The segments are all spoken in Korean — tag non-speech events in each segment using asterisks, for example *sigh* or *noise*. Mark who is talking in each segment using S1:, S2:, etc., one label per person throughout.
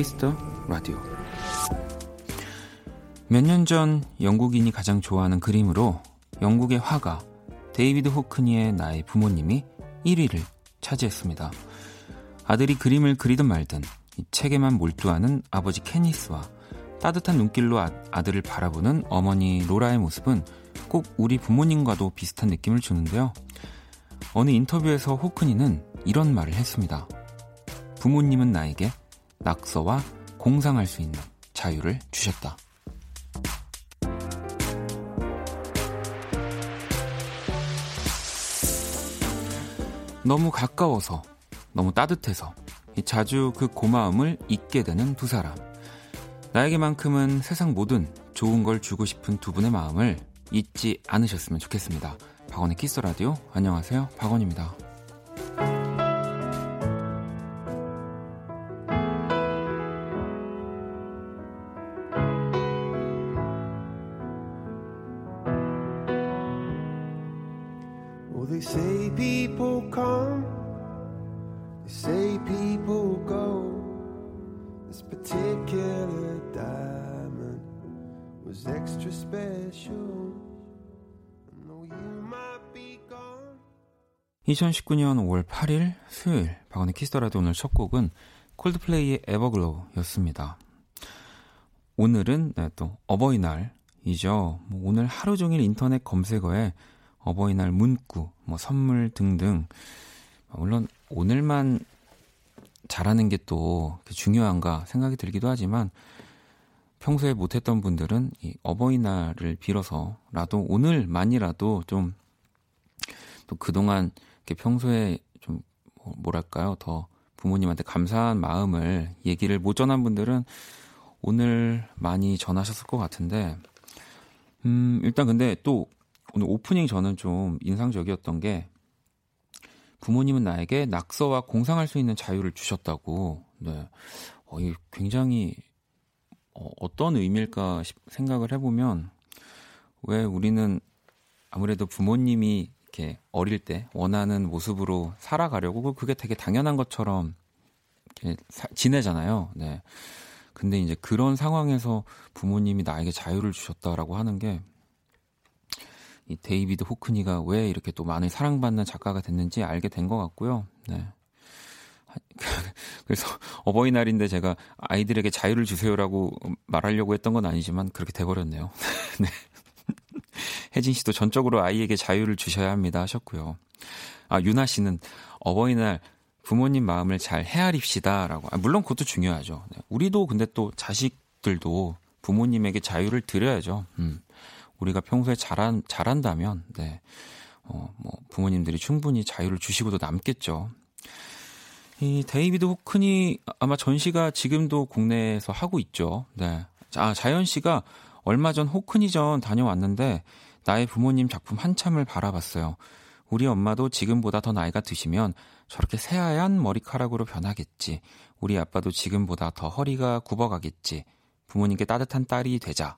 S1: Kiss the Radio 몇 년 전 영국인이 가장 좋아하는 그림으로 영국의 화가 데이비드 호크니의 나의 부모님이 1위를 차지했습니다. 아들이 그림을 그리든 말든 이 책에만 몰두하는 아버지 케니스와 따뜻한 눈길로 아, 아들을 바라보는 어머니 로라의 모습은 꼭 우리 부모님과도 비슷한 느낌을 주는데요. 어느 인터뷰에서 호크니는 이런 말을 했습니다. 부모님은 나에게 낙서와 공상할 수 있는 자유를 주셨다. 너무 가까워서, 너무 따뜻해서, 자주 그 고마움을 잊게 되는 두 사람. 나에게만큼은 세상 모든 좋은 걸 주고 싶은 두 분의 마음을 잊지 않으셨으면 좋겠습니다. 박원의 키스 라디오. 안녕하세요. 박원입니다. 2019년 5월 8일 수요일 박원의 키스터라도 오늘 첫 곡은 콜드플레이의 에버글로우였습니다. 오늘은 네, 또 어버이날이죠. 뭐 오늘 하루 종일 인터넷 검색어에 어버이날 문구, 뭐 선물 등등 물론 오늘만 잘하는 게 또 중요한가 생각이 들기도 하지만 평소에 못했던 분들은 이 어버이날을 빌어서라도 오늘만이라도 좀 또 그동안 이렇게 평소에 좀 뭐, 뭐랄까요? 더 부모님한테 감사한 마음을 얘기를 못 전한 분들은 오늘 많이 전하셨을 것 같은데 음 일단 근데 또 오늘 오프닝 저는 좀 인상적이었던 게 부모님은 나에게 낙서와 공상할 수 있는 자유를 주셨다고. 네. 어, 이 굉장히 어, 어떤 의미일까 생각을 해보면 왜 우리는 아무래도 부모님이 이렇게 어릴 때 원하는 모습으로 살아가려고 그게 되게 당연한 것처럼 이렇게 사, 지내잖아요. 네. 근데 이제 그런 상황에서 부모님이 나에게 자유를 주셨다라고 하는 게 이 데이비드 호크니가 왜 이렇게 또 많이 사랑받는 작가가 됐는지 알게 된 것 같고요. 네. *laughs* 그래서 어버이날인데 제가 아이들에게 자유를 주세요라고 말하려고 했던 건 아니지만 그렇게 돼버렸네요. *laughs* 네. *laughs* 혜진 씨도 전적으로 아이에게 자유를 주셔야 합니다 하셨고요. 아, 유나 씨는 어버이날 부모님 마음을 잘 헤아립시다라고. 아, 물론 그것도 중요하죠. 네. 우리도 근데 또 자식들도 부모님에게 자유를 드려야죠. 음. 우리가 평소에 잘한, 잘한다면, 네. 어, 뭐, 부모님들이 충분히 자유를 주시고도 남겠죠. 이 데이비드 호크니 아마 전시가 지금도 국내에서 하고 있죠. 네. 아, 자연 씨가 얼마 전 호크니전 다녀왔는데 나의 부모님 작품 한참을 바라봤어요. 우리 엄마도 지금보다 더 나이가 드시면 저렇게 새하얀 머리카락으로 변하겠지. 우리 아빠도 지금보다 더 허리가 굽어가겠지. 부모님께 따뜻한 딸이 되자.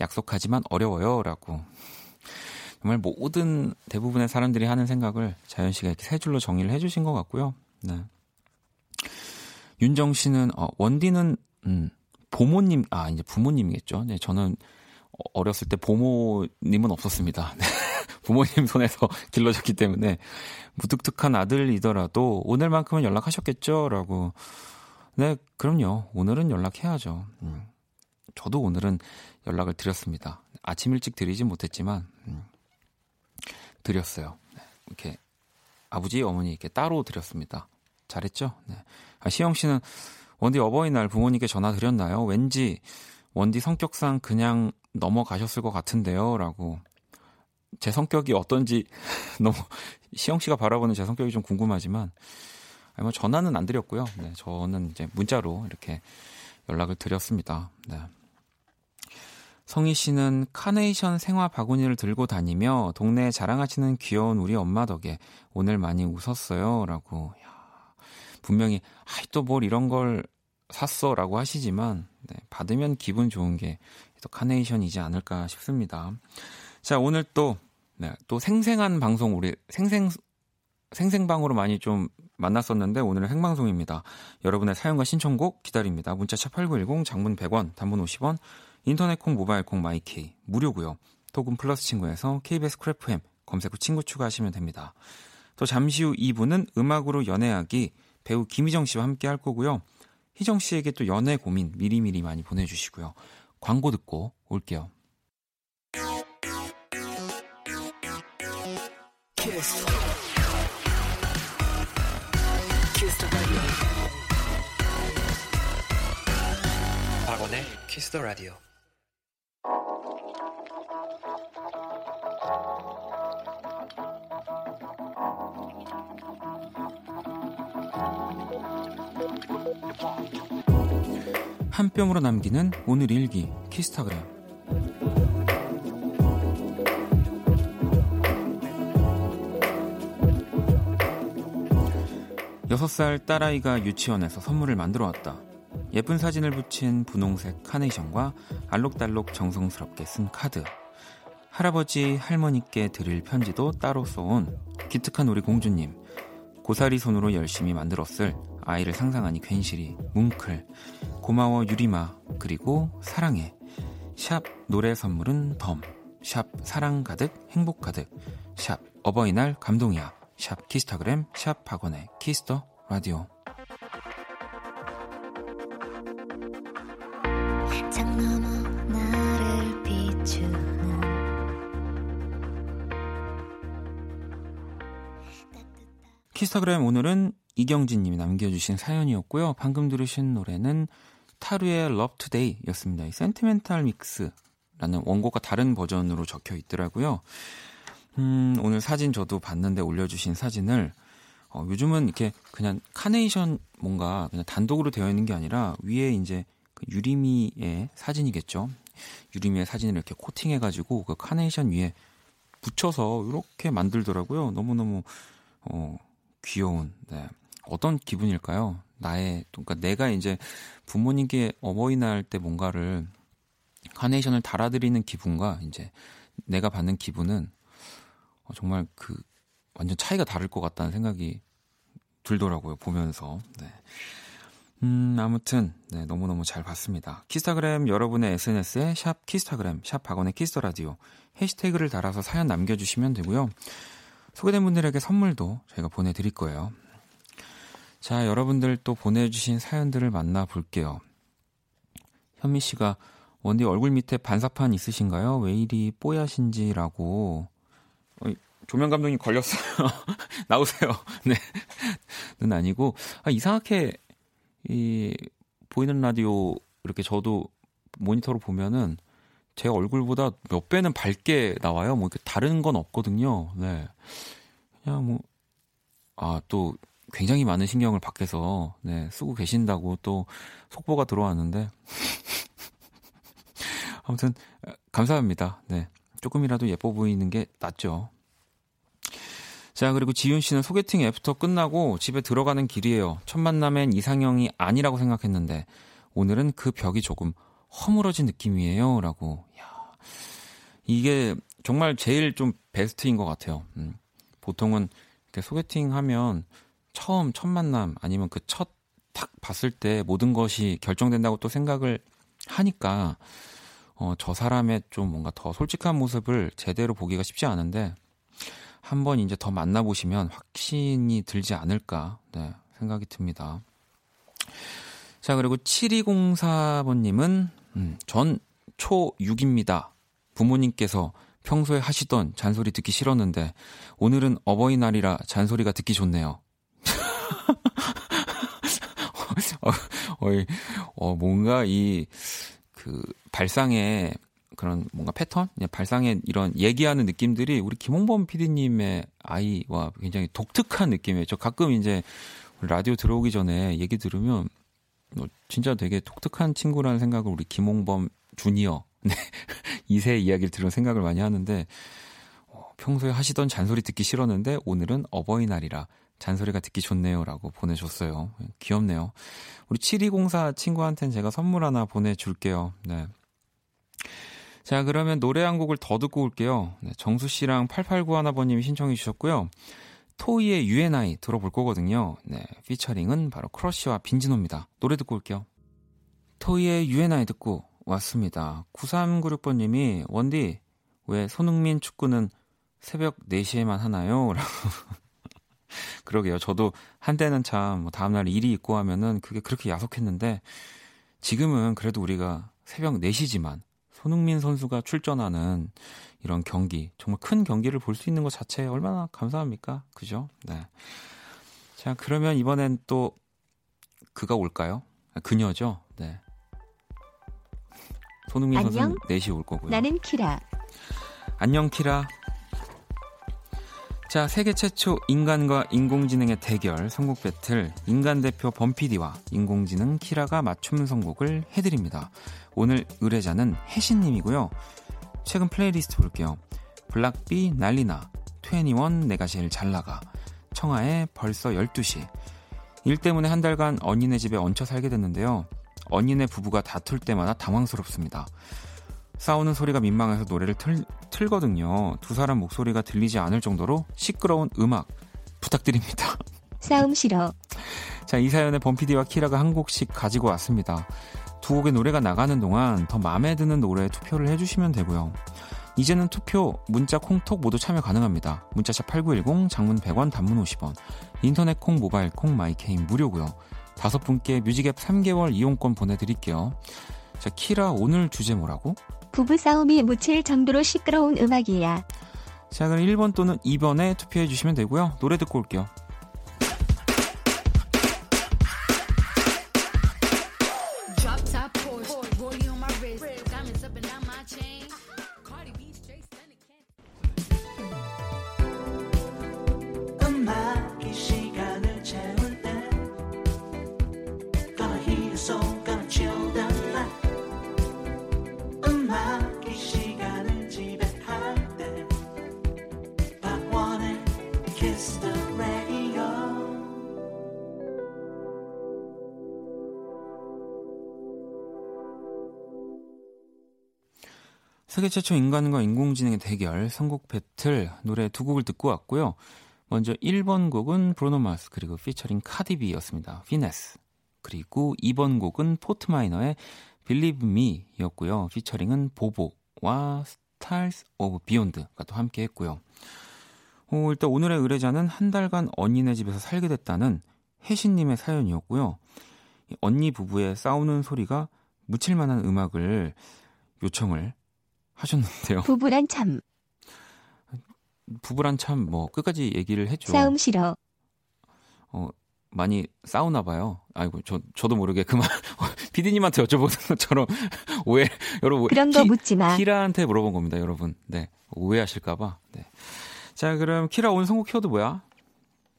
S1: 약속하지만 어려워요. 라고. 정말 모든 대부분의 사람들이 하는 생각을 자연 씨가 이렇게 세 줄로 정리를 해주신 것 같고요. 네. 윤정 씨는, 어, 원디는, 음, 보모님, 아, 이제 부모님이겠죠. 네, 저는 어렸을 때 보모님은 없었습니다. *laughs* 네. 부모님 손에서 *laughs* 길러졌기 때문에 무뚝뚝한 아들이더라도 오늘만큼은 연락하셨겠죠? 라고. 네, 그럼요. 오늘은 연락해야죠. 음. 저도 오늘은 연락을 드렸습니다. 아침 일찍 드리진 못했지만, 음. 드렸어요. 네. 이렇게 아버지, 어머니 이렇게 따로 드렸습니다. 잘했죠? 네. 아, 시영 씨는 원디 어버이날 부모님께 전화 드렸나요? 왠지 원디 성격상 그냥 넘어가셨을 것 같은데요. 라고. 제 성격이 어떤지 *laughs* 너무 시영 씨가 바라보는 제 성격이 좀 궁금하지만 아니 뭐 전화는 안 드렸고요. 네, 저는 이제 문자로 이렇게 연락을 드렸습니다. 네. 성희 씨는 카네이션 생화 바구니를 들고 다니며 동네에 자랑하시는 귀여운 우리 엄마 덕에 오늘 많이 웃었어요. 라고. 야, 분명히, 아이, 또 뭘 이런 걸 샀어. 라고 하시지만, 네, 받으면 기분 좋은 게 또 카네이션이지 않을까 싶습니다. 자, 오늘 또, 네, 또 생생한 방송, 우리 생생, 생생방으로 많이 좀 만났었는데 오늘은 생방송입니다. 여러분의 사연과 신청곡 기다립니다. 문자차 8910 장문 100원, 단문 50원, 인터넷 콩, 모바일 콩, My K 무료고요. 톡 플러스 친구에서 KBS Cool FM 검색 후 친구 추가하시면 됩니다. 또 잠시 후 2부는 음악으로 연애하기 배우 김희정 씨와 함께 할 거고요. 희정 씨에게 또 연애 고민 미리미리 많이 보내주시고요. 광고 듣고 올게요. 박원의 키스 더 라디오. 한 뼘으로 남기는 오늘 일기 키스타그램 6살 딸아이가 유치원에서 선물을 만들어 왔다. 예쁜 사진을 붙인 분홍색 카네이션과 알록달록 정성스럽게 쓴 카드. 할아버지, 할머니께 드릴 편지도 따로 써온 기특한 우리 공주님. 고사리 손으로 열심히 만들었을 아이를 상상하니 괜시리 뭉클 고마워 유리마 그리고 사랑해. 샵 노래 선물은 덤. 샵 사랑 가득 행복 가득. 샵 어버이날 감동이야. 샵 키스타그램 샵 박원의 Kiss the Radio. 키스타그램 오늘은 이경진 님이 남겨주신 사연이었고요. 방금 들으신 노래는 타루의 Love Today 였습니다. 이 Sentimental Mix라는 원곡과 다른 버전으로 적혀 있더라고요. 음, 오늘 사진 저도 봤는데 올려주신 사진을 어, 요즘은 이렇게 그냥 카네이션 뭔가 그냥 단독으로 되어 있는 게 아니라 위에 이제 그 유리미의 사진이겠죠. 유리미의 사진을 이렇게 코팅해가지고 그 카네이션 위에 붙여서 이렇게 만들더라고요. 너무너무 어, 귀여운 네. 어떤 기분일까요? 나의 그러니까 내가 이제 부모님께 어버이날 때 뭔가를 카네이션을 달아드리는 기분과 이제 내가 받는 기분은 어, 정말 그 완전 차이가 다를 것 같다는 생각이 들더라고요 보면서. 네. 음, 아무튼, 네, 너무너무 잘 봤습니다. 키스타그램 여러분의 SNS에 샵 키스타그램, 샵 박원의 Kiss the Radio 해시태그를 달아서 사연 남겨주시면 되고요. 소개된 분들에게 선물도 저희가 보내드릴 거예요. 자, 여러분들 또 보내주신 사연들을 만나볼게요. 현미 씨가 원디 얼굴 밑에 반사판 있으신가요? 왜 이리 뽀야신지라고. 어, 조명 감독님 걸렸어요. *laughs* 나오세요. *laughs* 네. 는 아니고, 아, 이상하게, 이, 보이는 라디오, 이렇게 저도 모니터로 보면은 제 얼굴보다 몇 배는 밝게 나와요. 뭐, 이렇게 다른 건 없거든요. 네. 그냥 뭐, 아, 또, 굉장히 많은 신경을 밖에서 네, 쓰고 계신다고 또 속보가 들어왔는데 *laughs* 아무튼 감사합니다. 네. 조금이라도 예뻐 보이는 게 낫죠. 자, 그리고 지윤 씨는 소개팅 애프터 끝나고 집에 들어가는 길이에요. 첫 만남엔 이상형이 아니라고 생각했는데 오늘은 그 벽이 조금 허물어진 느낌이에요. 라고. 야. 이게 정말 제일 좀 베스트인 것 같아요. 음. 보통은 이렇게 소개팅 하면 처음 첫 만남 아니면 그 첫 탁 봤을 때 모든 것이 결정된다고 또 생각을 하니까 어, 저 사람의 좀 뭔가 더 솔직한 모습을 제대로 보기가 쉽지 않은데 한번 이제 더 만나보시면 확신이 들지 않을까 네, 생각이 듭니다. 자, 그리고 7204번님은, 음, 전 초6입니다. 부모님께서 평소에 하시던 잔소리 듣기 싫었는데, 오늘은 어버이날이라 잔소리가 듣기 좋네요. 어, 어, 뭔가 이, 그, 발상의 그런 뭔가 패턴? 발상의 이런 얘기하는 느낌들이 우리 김홍범 PD님의 아이와 굉장히 독특한 느낌이에요. 저 가끔 이제 라디오 들어오기 전에 얘기 들으면 뭐 진짜 되게 독특한 친구라는 생각을 우리 김홍범 주니어, *laughs* 네. 2세 이야기를 들은 생각을 많이 하는데, 어, 평소에 하시던 잔소리 듣기 싫었는데 오늘은 어버이날이라 잔소리가 듣기 좋네요 라고 보내줬어요. 귀엽네요. 우리 7204 친구한테는 제가 선물 하나 보내줄게요. 네. 자, 그러면 노래 한 곡을 더 듣고 올게요. 네, 정수 씨랑 8891번님이 신청해 주셨고요. 토이의 UNI 들어볼 거거든요. 네, 피처링은 바로 크러쉬와 빈지노입니다. 노래 듣고 올게요. 토이의 UNI 듣고 왔습니다. 9396번님이 원디 왜 손흥민 축구는 새벽 4시에만 하나요? *laughs* 라고 그러게요. 저도 한때는 참 뭐 다음날 일이 있고 하면은 그게 그렇게 야속했는데 지금은 그래도 우리가 새벽 4시지만 손흥민 선수가 출전하는 이런 경기, 정말 큰 경기를 볼 수 있는 것 자체에 얼마나 감사합니까? 그죠? 네. 자, 그러면 이번엔 또 그가 올까요? 아, 그녀죠? 네. 손흥민 선수는 4시 올 거고요.
S2: 나는 키라.
S1: 안녕 키라. 자, 세계 최초 인간과 인공지능의 대결 선곡 배틀 인간 대표 범피디와 인공지능 키라가 맞춤 선곡을 해드립니다. 오늘 의뢰자는 혜신님이고요. 최근 플레이리스트 볼게요. 블락비 난리나, 21 내가 제일 잘 나가, 청하의 벌써 12시. 일 때문에 한 달간 언니네 집에 얹혀 살게 됐는데요. 언니네 부부가 다툴 때마다 당황스럽습니다. 싸우는 소리가 민망해서 노래를 틀, 틀거든요. 두 사람 목소리가 들리지 않을 정도로 시끄러운 음악 부탁드립니다. *laughs*
S2: 싸움 싫어.
S1: 자, 이 사연에 범피디와 키라가 한 곡씩 가지고 왔습니다. 두 곡의 노래가 나가는 동안 더 마음에 드는 노래에 투표를 해주시면 되고요. 이제는 투표, 문자, 콩톡 모두 참여 가능합니다. 문자샵 8910, 장문 100원, 단문 50원, 인터넷 콩, 모바일 콩, My K는 무료고요. 다섯 분께 뮤직앱 3개월 이용권 보내드릴게요. 자, 키라 오늘 주제 뭐라고?
S2: 부부싸움이 묻힐 정도로 시끄러운 음악이야.
S1: 자, 그럼 1번 또는 2번에 투표해 주시면 되고요. 노래 듣고 올게요. 세계 최초 인간과 인공지능의 대결 선곡 배틀 노래 두 곡을 듣고 왔고요. 먼저 1번 곡은 브로노 마스 그리고 피처링 카디비였습니다. 피네스. 그리고 2번 곡은 포트마이너의 Believe Me였고요. 피처링은 보보와 Stars of Beyond가 또 함께 했고요. 어, 일단 오늘의 의뢰자는 한 달간 언니네 집에서 살게 됐다는 혜신님의 사연이었고요. 언니 부부의 싸우는 소리가 묻힐 만한 음악을 요청을 하셨는데요. *laughs*
S2: 부부란 참.
S1: 부부란 참 뭐 끝까지 얘기를 했죠.
S2: 싸움 싫어.
S1: 어 많이 싸우나 봐요. 아이고 저 저도 모르게 그만 *laughs* 피디님한테 여쭤보는 것처럼 *laughs* 오해 여러분
S2: 그런 거 키, 묻지 마.
S1: 키라한테 물어본 겁니다, 여러분. 네 오해하실까봐. 네. 자 그럼 키라 오늘 선곡 키워드 뭐야?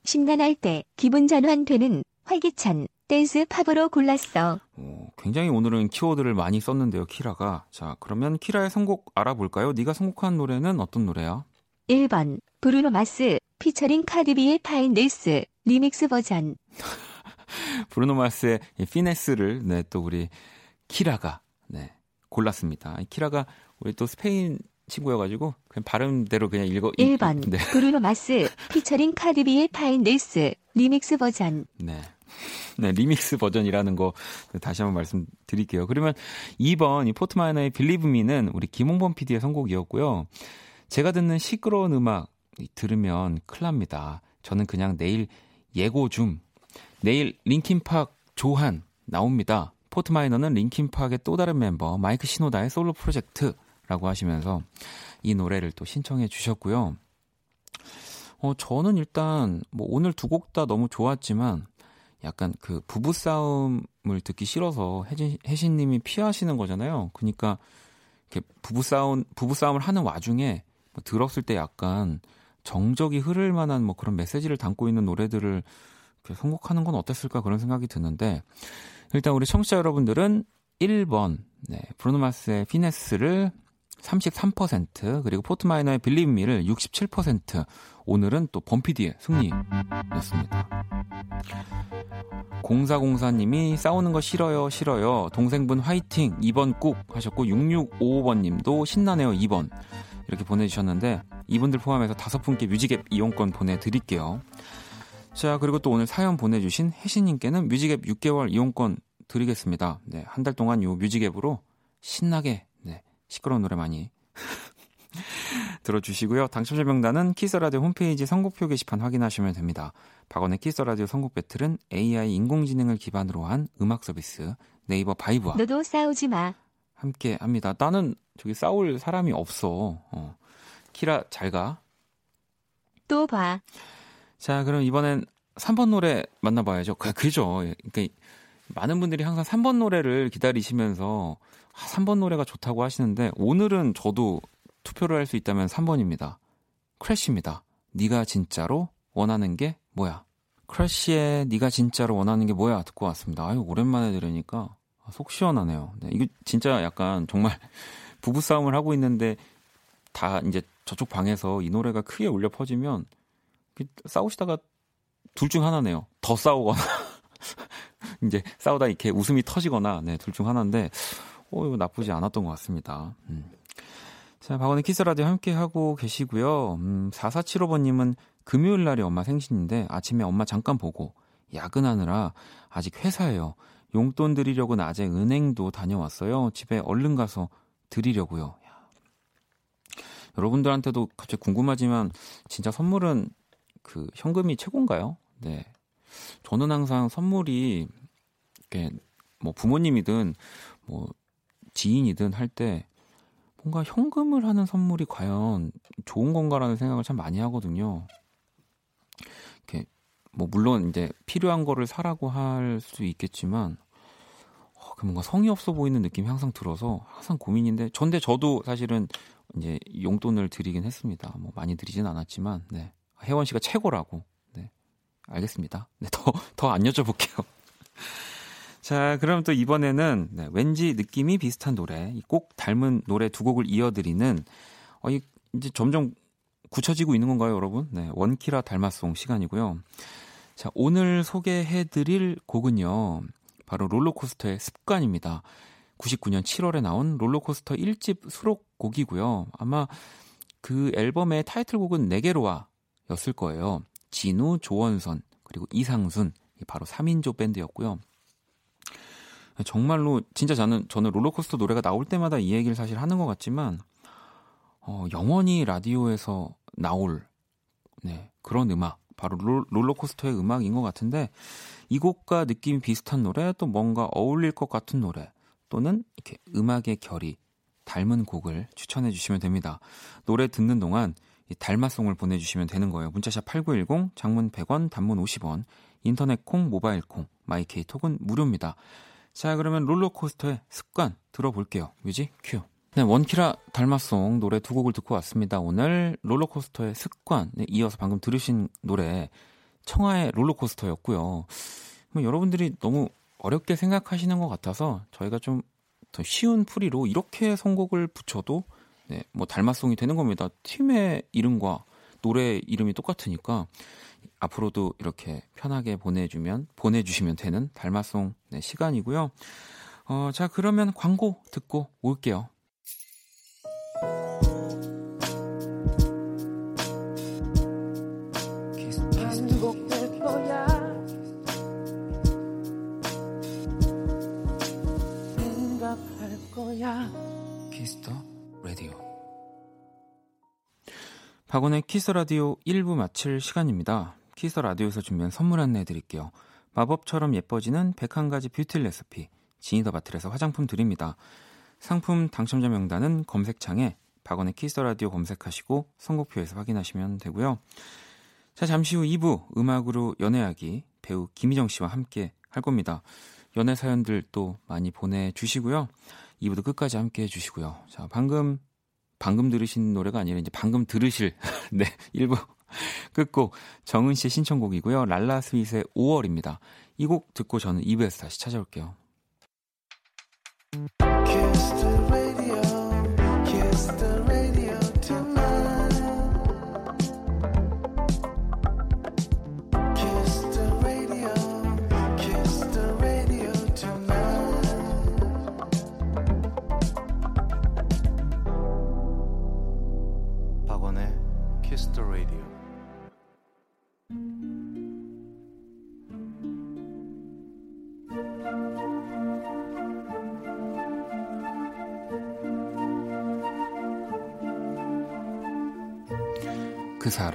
S2: 심란할 때 기분 전환되는 활기찬 댄스 팝으로 골랐어.
S1: 오, 굉장히 오늘은 키워드를 많이 썼는데요, 키라가. 자, 그러면 키라의 선곡 알아볼까요? 네가 선곡한 노래는 어떤 노래야?
S2: 1번 브루노 마스 피처링 카디비의 Finesse 리믹스 버전. *laughs*
S1: 브루노 마스의 Finesse를 네, 또 우리 키라가 네, 골랐습니다. 키라가 우리 또 스페인 친구여가지고 그냥 발음대로 그냥 읽어.
S2: 1번 네. 브루노 마스 피처링 카디비의 Finesse 리믹스 버전.
S1: 네. 네, 리믹스 버전이라는 거 다시 한번 말씀드릴게요. 그러면 2번 이 포트마이너의 Believe Me는 우리 김홍범 PD의 선곡이었고요. 제가 듣는 시끄러운 음악 들으면 큰일 납니다. 저는 그냥 내일 예고 중 내일 링킨팍 조 한 나옵니다. 포트마이너는 링킨팍의 또 다른 멤버 마이크 시노다의 솔로 프로젝트 라고 하시면서 이 노래를 또 신청해 주셨고요. 어, 저는 일단 뭐 오늘 두 곡 다 너무 좋았지만 약간 그 부부 싸움을 듣기 싫어서 혜진 혜신님이 피하시는 거잖아요. 그러니까 이렇게 부부 싸움 부부 싸움을 하는 와중에 뭐 들었을 때 약간 정적이 흐를 만한 뭐 그런 메시지를 담고 있는 노래들을 선곡하는 건 어땠을까 그런 생각이 드는데 일단 우리 청취자 여러분들은 1번 네, 브루노마스의 피네스를 33% 그리고 포트마이너의 빌리미를 67% 오늘은 또 범피디의 승리였습니다. 0404님이 싸우는 거 싫어요 싫어요 동생분 화이팅 2번 꾹 하셨고 6655번님도 신나네요 2번 이렇게 보내주셨는데 이분들 포함해서 다섯 분께 뮤직앱 이용권 보내드릴게요. 자, 그리고 또 오늘 사연 보내주신 혜신님께는 뮤직앱 6개월 이용권 드리겠습니다. 네, 한 달 동안 요 뮤직앱으로 신나게, 네, 시끄러운 노래 많이 *laughs* 들어주시고요. 당첨자 명단은 키스라디오 홈페이지 선곡표 게시판 확인하시면 됩니다. 박원의 키스라디오 선곡 배틀은 AI 인공지능을 기반으로 한 음악 서비스 네이버 바이브와
S2: 너도 싸우지 마.
S1: 함께 합니다. 나는 저기 싸울 사람이 없어. 어. 키라 잘 가.
S2: 또 봐.
S1: 자, 그럼 이번엔 3번 노래 만나봐야죠. 그, 그죠. 그러니까 많은 분들이 항상 3번 노래를 기다리시면서 3번 아, 노래가 좋다고 하시는데 오늘은 저도 투표를 할 수 있다면 3번입니다. 크래쉬입니다. 네가 진짜로 원하는 게 뭐야? 크래쉬의 네가 진짜로 원하는 게 뭐야? 듣고 왔습니다. 아유, 오랜만에 들으니까 속 시원하네요. 네, 이거 진짜 약간 정말 *laughs* 부부 싸움을 하고 있는데 다 이제 저쪽 방에서 이 노래가 크게 울려 퍼지면 싸우시다가 둘 중 하나네요. 더 싸우거나 *laughs* 이제 싸우다 이렇게 웃음이 터지거나 네, 둘 중 하나인데 어, 이거 나쁘지 않았던 것 같습니다. 음. 자, 박원의 키스라디오 함께하고 계시고요. 음, 4475번님은 금요일 날이 엄마 생신인데 아침에 엄마 잠깐 보고 야근하느라 아직 회사에요. 용돈 드리려고 낮에 은행도 다녀왔어요. 집에 얼른 가서 드리려고요. 야. 여러분들한테도 갑자기 궁금하지만 진짜 선물은 그 현금이 최고인가요? 네. 저는 항상 선물이 이렇게 뭐 부모님이든 뭐 지인이든 할 때 뭔가 현금을 하는 선물이 과연 좋은 건가라는 생각을 참 많이 하거든요. 이렇게 뭐 물론 이제 필요한 거를 사라고 할 수 있겠지만 어, 그 뭔가 성의 없어 보이는 느낌이 항상 들어서 항상 고민인데 전데 저도 사실은 이제 용돈을 드리긴 했습니다. 뭐 많이 드리진 않았지만 네. 혜원 씨가 최고라고. 네. 알겠습니다. 네, 더더 안 여쭤볼게요. 자, 그럼 또 이번에는 네, 왠지 느낌이 비슷한 노래, 꼭 닮은 노래 두 곡을 이어드리는 어, 이, 이제 점점 굳혀지고 있는 건가요, 여러분? 네, 원키라 닮았송 시간이고요. 자, 오늘 소개해드릴 곡은요, 바로 롤러코스터의 습관입니다. 99년 7월에 나온 롤러코스터 1집 수록곡이고요. 아마 그 앨범의 타이틀곡은 네개로와 였을 거예요. 진우, 조원선, 그리고 이상순, 바로 3인조 밴드였고요. 정말로 진짜 저는 저는 롤러코스터 노래가 나올 때마다 이 얘기를 사실 하는 것 같지만 어, 영원히 라디오에서 나올 네, 그런 음악 바로 롤, 롤러코스터의 음악인 것 같은데 이 곡과 느낌이 비슷한 노래 또 뭔가 어울릴 것 같은 노래 또는 이렇게 음악의 결이 닮은 곡을 추천해 주시면 됩니다. 노래 듣는 동안 이 달마송을 보내주시면 되는 거예요. 문자샵 8910, 장문 100원, 단문 50원, 인터넷 콩, 모바일 콩, 마이케이 톡은 무료입니다. 자, 그러면 롤러코스터의 습관 들어볼게요. 뮤직 큐. 네, 원키라 달마송 노래 두 곡을 듣고 왔습니다. 오늘 롤러코스터의 습관에 이어서 방금 들으신 노래 청하의 롤러코스터였고요. 뭐 여러분들이 너무 어렵게 생각하시는 것 같아서 저희가 좀 더 쉬운 풀이로 이렇게 선곡을 붙여도 네, 뭐 달마송이 되는 겁니다. 팀의 이름과 노래 이름이 똑같으니까 앞으로도 이렇게 편하게 보내주면 보내주시면 되는 달마송 네, 시간이고요. 어, 자 그러면 광고 듣고 올게요. 키스 더 라디오 박원의 키스 라디오 1부 마칠 시간입니다. 키스 라디오에서 준비한 선물 안내해 드릴게요. 마법처럼 예뻐지는 101가지 뷰티 레시피 지니더 바틀에서 화장품 드립니다. 상품 당첨자 명단은 검색창에 박원의 키스 라디오 검색하시고 선곡표에서 확인하시면 되고요. 자, 잠시 후 2부 음악으로 연애하기 배우 김희정 씨와 함께 할 겁니다. 연애 사연들 또 많이 보내주시고요. 2부도 끝까지 함께 해주시고요. 자, 방금, 방금 들으신 노래가 아니라 이제 방금 들으실, *laughs* 네, 1부 끝곡 정은 씨의 신청곡이고요. 랄라 스윗의 5월입니다. 이 곡 듣고 저는 2부에서 다시 찾아올게요.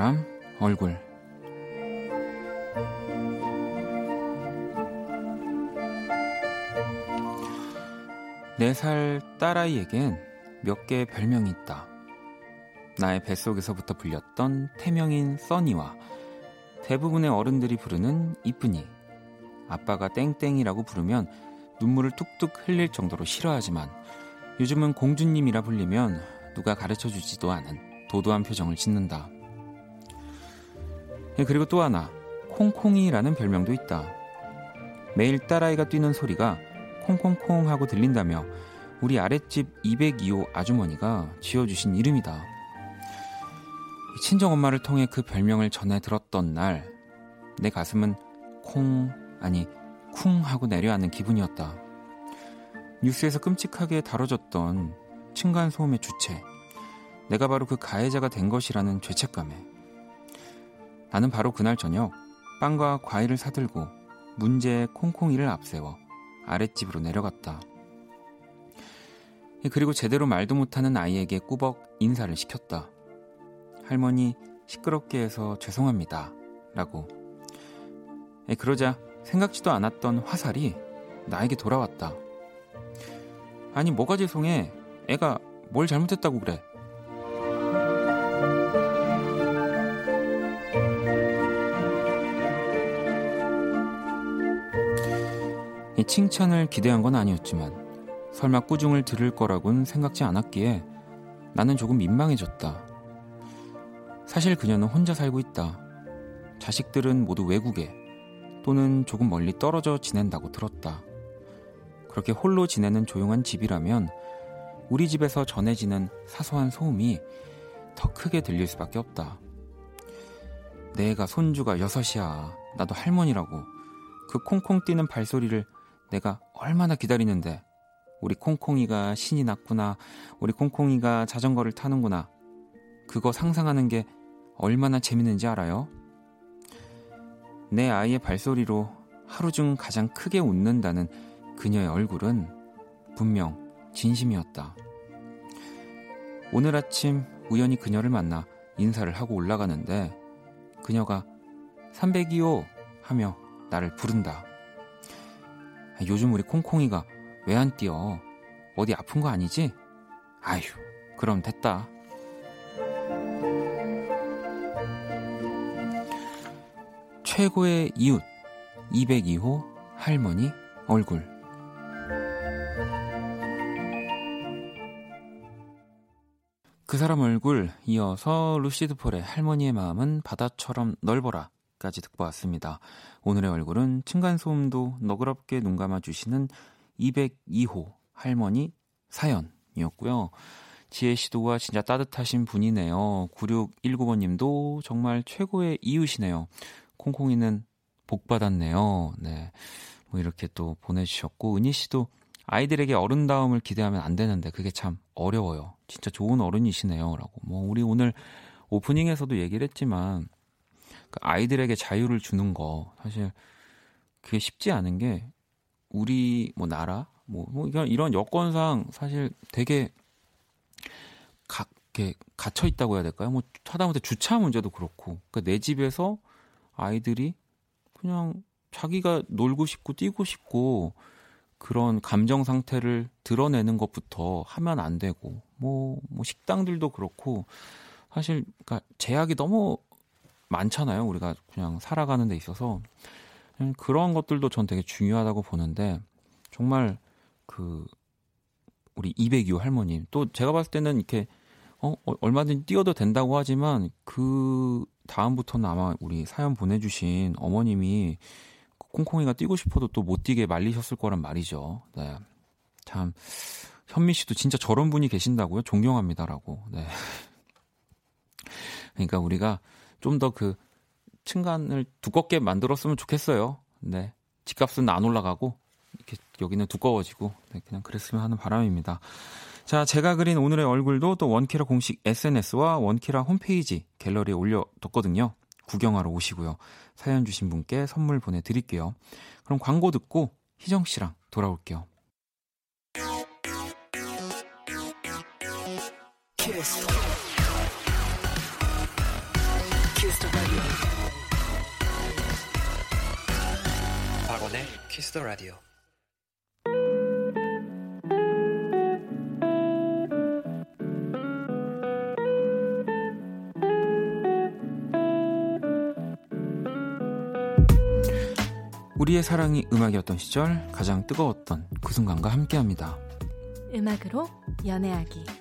S1: 사람 얼굴 네 살 딸아이에겐 몇 개의 별명이 있다. 나의 뱃속에서부터 불렸던 태명인 써니와 대부분의 어른들이 부르는 이쁜이. 아빠가 땡땡이라고 부르면 눈물을 뚝뚝 흘릴 정도로 싫어하지만 요즘은 공주님이라 불리면 누가 가르쳐 주지도 않은 도도한 표정을 짓는다. 예, 그리고 또 하나, 콩콩이라는 별명도 있다. 매일 딸아이가 뛰는 소리가 콩콩콩 하고 들린다며 우리 아랫집 202호 아주머니가 지어주신 이름이다. 친정엄마를 통해 그 별명을 전해 들었던 날, 내 가슴은 콩, 아니, 쿵 하고 내려앉는 기분이었다. 뉴스에서 끔찍하게 다뤄졌던 층간소음의 주체. 내가 바로 그 가해자가 된 것이라는 죄책감에. 나는 바로 그날 저녁 빵과 과일을 사들고 문제의 콩콩이를 앞세워 아랫집으로 내려갔다. 그리고 제대로 말도 못하는 아이에게 꾸벅 인사를 시켰다. 할머니 시끄럽게 해서 죄송합니다. 라고. 그러자 생각지도 않았던 화살이 나에게 돌아왔다. 아니, 뭐가 죄송해? 애가 뭘 잘못했다고 그래? 이 칭찬을 기대한 건 아니었지만 설마 꾸중을 들을 거라곤 생각지 않았기에 나는 조금 민망해졌다. 사실 그녀는 혼자 살고 있다. 자식들은 모두 외국에 또는 조금 멀리 떨어져 지낸다고 들었다. 그렇게 홀로 지내는 조용한 집이라면 우리 집에서 전해지는 사소한 소음이 더 크게 들릴 수밖에 없다. 내가 손주가 여섯이야. 나도 할머니라고. 그 콩콩 뛰는 발소리를 내가 얼마나 기다리는데. 우리 콩콩이가 신이 났구나. 우리 콩콩이가 자전거를 타는구나. 그거 상상하는 게 얼마나 재밌는지 알아요? 내 아이의 발소리로 하루 중 가장 크게 웃는다는 그녀의 얼굴은 분명 진심이었다. 오늘 아침 우연히 그녀를 만나 인사를 하고 올라가는데 그녀가 302호 하며 나를 부른다. 요즘 우리 콩콩이가 왜 안 뛰어? 어디 아픈 거 아니지? 아휴, 그럼 됐다. 최고의 이웃 202호 할머니 얼굴 그 사람 얼굴 이어서 루시드 폴의 할머니의 마음은 바다처럼 넓어라 까지 듣고 왔습니다. 오늘의 얼굴은 층간소음도 너그럽게 눈 감아주시는 202호 할머니 사연이었고요. 지혜 씨도가 진짜 따뜻하신 분이네요. 9619번님도 정말 최고의 이웃이네요. 콩콩이는 복 받았네요. 네. 뭐 이렇게 또 보내주셨고, 은희 씨도 아이들에게 어른다움을 기대하면 안 되는데 그게 참 어려워요. 진짜 좋은 어른이시네요. 라고. 뭐, 우리 오늘 오프닝에서도 얘기를 했지만, 그 아이들에게 자유를 주는 거, 사실 그게 쉽지 않은 게, 우리 뭐 나라, 뭐, 뭐 이런 여건상 사실 되게 각, 게 갇혀 있다고 해야 될까요? 뭐 하다못해 주차 문제도 그렇고, 그러니까 내 집에서 아이들이 그냥 자기가 놀고 싶고 뛰고 싶고 그런 감정 상태를 드러내는 것부터 하면 안 되고. 뭐, 뭐 식당들도 그렇고. 사실 그러니까 제약이 너무 많잖아요. 우리가 그냥 살아가는 데 있어서 그런 것들도 전 되게 중요하다고 보는데 정말 그 우리 202호 할머님 또 제가 봤을 때는 이렇게 어 얼마든지 뛰어도 된다고 하지만 그 다음부터는 아마 우리 사연 보내주신 어머님이 콩콩이가 뛰고 싶어도 또 못 뛰게 말리셨을 거란 말이죠. 네. 참, 현미 씨도 진짜 저런 분이 계신다고요? 존경합니다라고. 네. *laughs* 그러니까 우리가 좀 더 그 층간을 두껍게 만들었으면 좋겠어요. 네. 집값은 안 올라가고, 이렇게 여기는 두꺼워지고, 네, 그냥 그랬으면 하는 바람입니다. 자, 제가 그린 오늘의 얼굴도 또 원키라 공식 SNS와 원키라 홈페이지 갤러리에 올려뒀거든요. 구경하러 오시고요. 사연 주신 분께 선물 보내드릴게요. 그럼 광고 듣고 희정 씨랑 돌아올게요.
S3: Kiss the radio. 박원의 the radio.
S1: 우리의 사랑이 음악이었던 시절 가장 뜨거웠던 그 순간과 함께합니다.
S4: 음악으로 연애하기.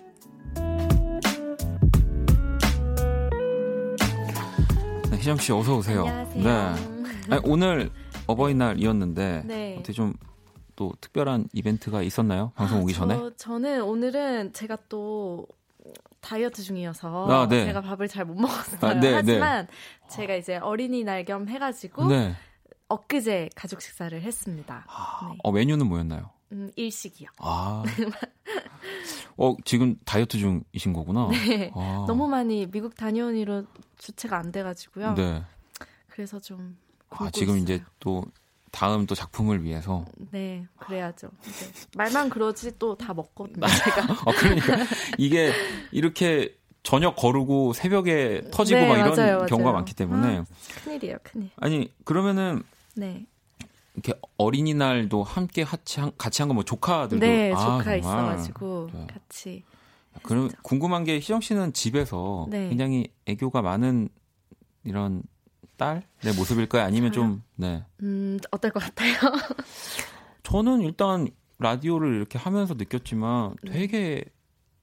S1: 희정 씨 어서 오세요.
S4: 안녕하세요.
S1: 네. *laughs* 아니, 오늘 어버이날이었는데
S4: 네.
S1: 어떻게 좀 또 특별한 이벤트가 있었나요? 방송 오기 전에?
S4: 저, 저는 오늘은 제가 또 다이어트 중이어서
S1: 아, 네.
S4: 제가 밥을 잘 못 먹었어요.
S1: 아, 네,
S4: 하지만 제가 이제 어린이날 겸 해가지고
S1: 네.
S4: 엊그제 가족 식사를 했습니다. 네.
S1: 어, 메뉴는 뭐였나요?
S4: 음, 일식이요.
S1: 아. *laughs* 어, 지금 다이어트 중이신 거구나. *laughs*
S4: 네.
S1: 아.
S4: 너무 많이 미국 다녀온 이로 주체가 안 돼가지고요.
S1: 네.
S4: 그래서 좀
S1: 아, 지금
S4: 있어요.
S1: 이제 또 다음 또 작품을 위해서.
S4: 네 그래야죠. 이제 말만 그러지 또 다 먹거든요. 제가
S1: 아, *laughs* 그러니까 이게 이렇게 저녁 거르고 새벽에 터지고
S4: 네,
S1: 막 이런
S4: 맞아요,
S1: 경우가
S4: 맞아요.
S1: 많기 때문에.
S4: 아, 큰일이에요, 큰일.
S1: 아니, 그러면은
S4: 네.
S1: 이렇게 어린이날도 함께 같이 한, 같이 한거뭐 조카들도
S4: 네,
S1: 아,
S4: 조카
S1: 정말.
S4: 있어가지고
S1: 네.
S4: 같이.
S1: 그럼 궁금한 게 희정 씨는 집에서
S4: 네.
S1: 굉장히 애교가 많은 이런 딸의 모습일까요? 아니면
S4: 저요?
S1: 좀 네.
S4: 음, 어떨 것 같아요? *laughs*
S1: 저는 일단 라디오를 이렇게 하면서 느꼈지만
S4: 네.
S1: 되게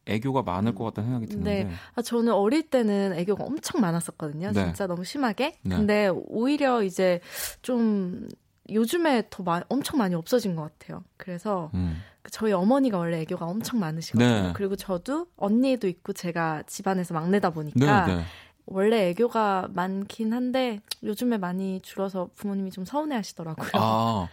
S1: 애교가 많을 것 같다는 생각이 드는데.
S4: 아, 저는 어릴 때는 애교가 엄청 많았었거든요.
S1: 네.
S4: 진짜 너무 심하게.
S1: 네.
S4: 근데 오히려 이제 좀 요즘에 더 마, 엄청 많이 없어진 것 같아요. 그래서
S1: 음.
S4: 저희 어머니가 원래 애교가 엄청 많으시거든요.
S1: 네.
S4: 그리고 저도 언니도 있고 제가 집안에서 막내다
S1: 네,
S4: 보니까
S1: 네.
S4: 원래 애교가 많긴 한데 요즘에 많이 줄어서 부모님이 좀 서운해 하시더라고요.
S1: 아.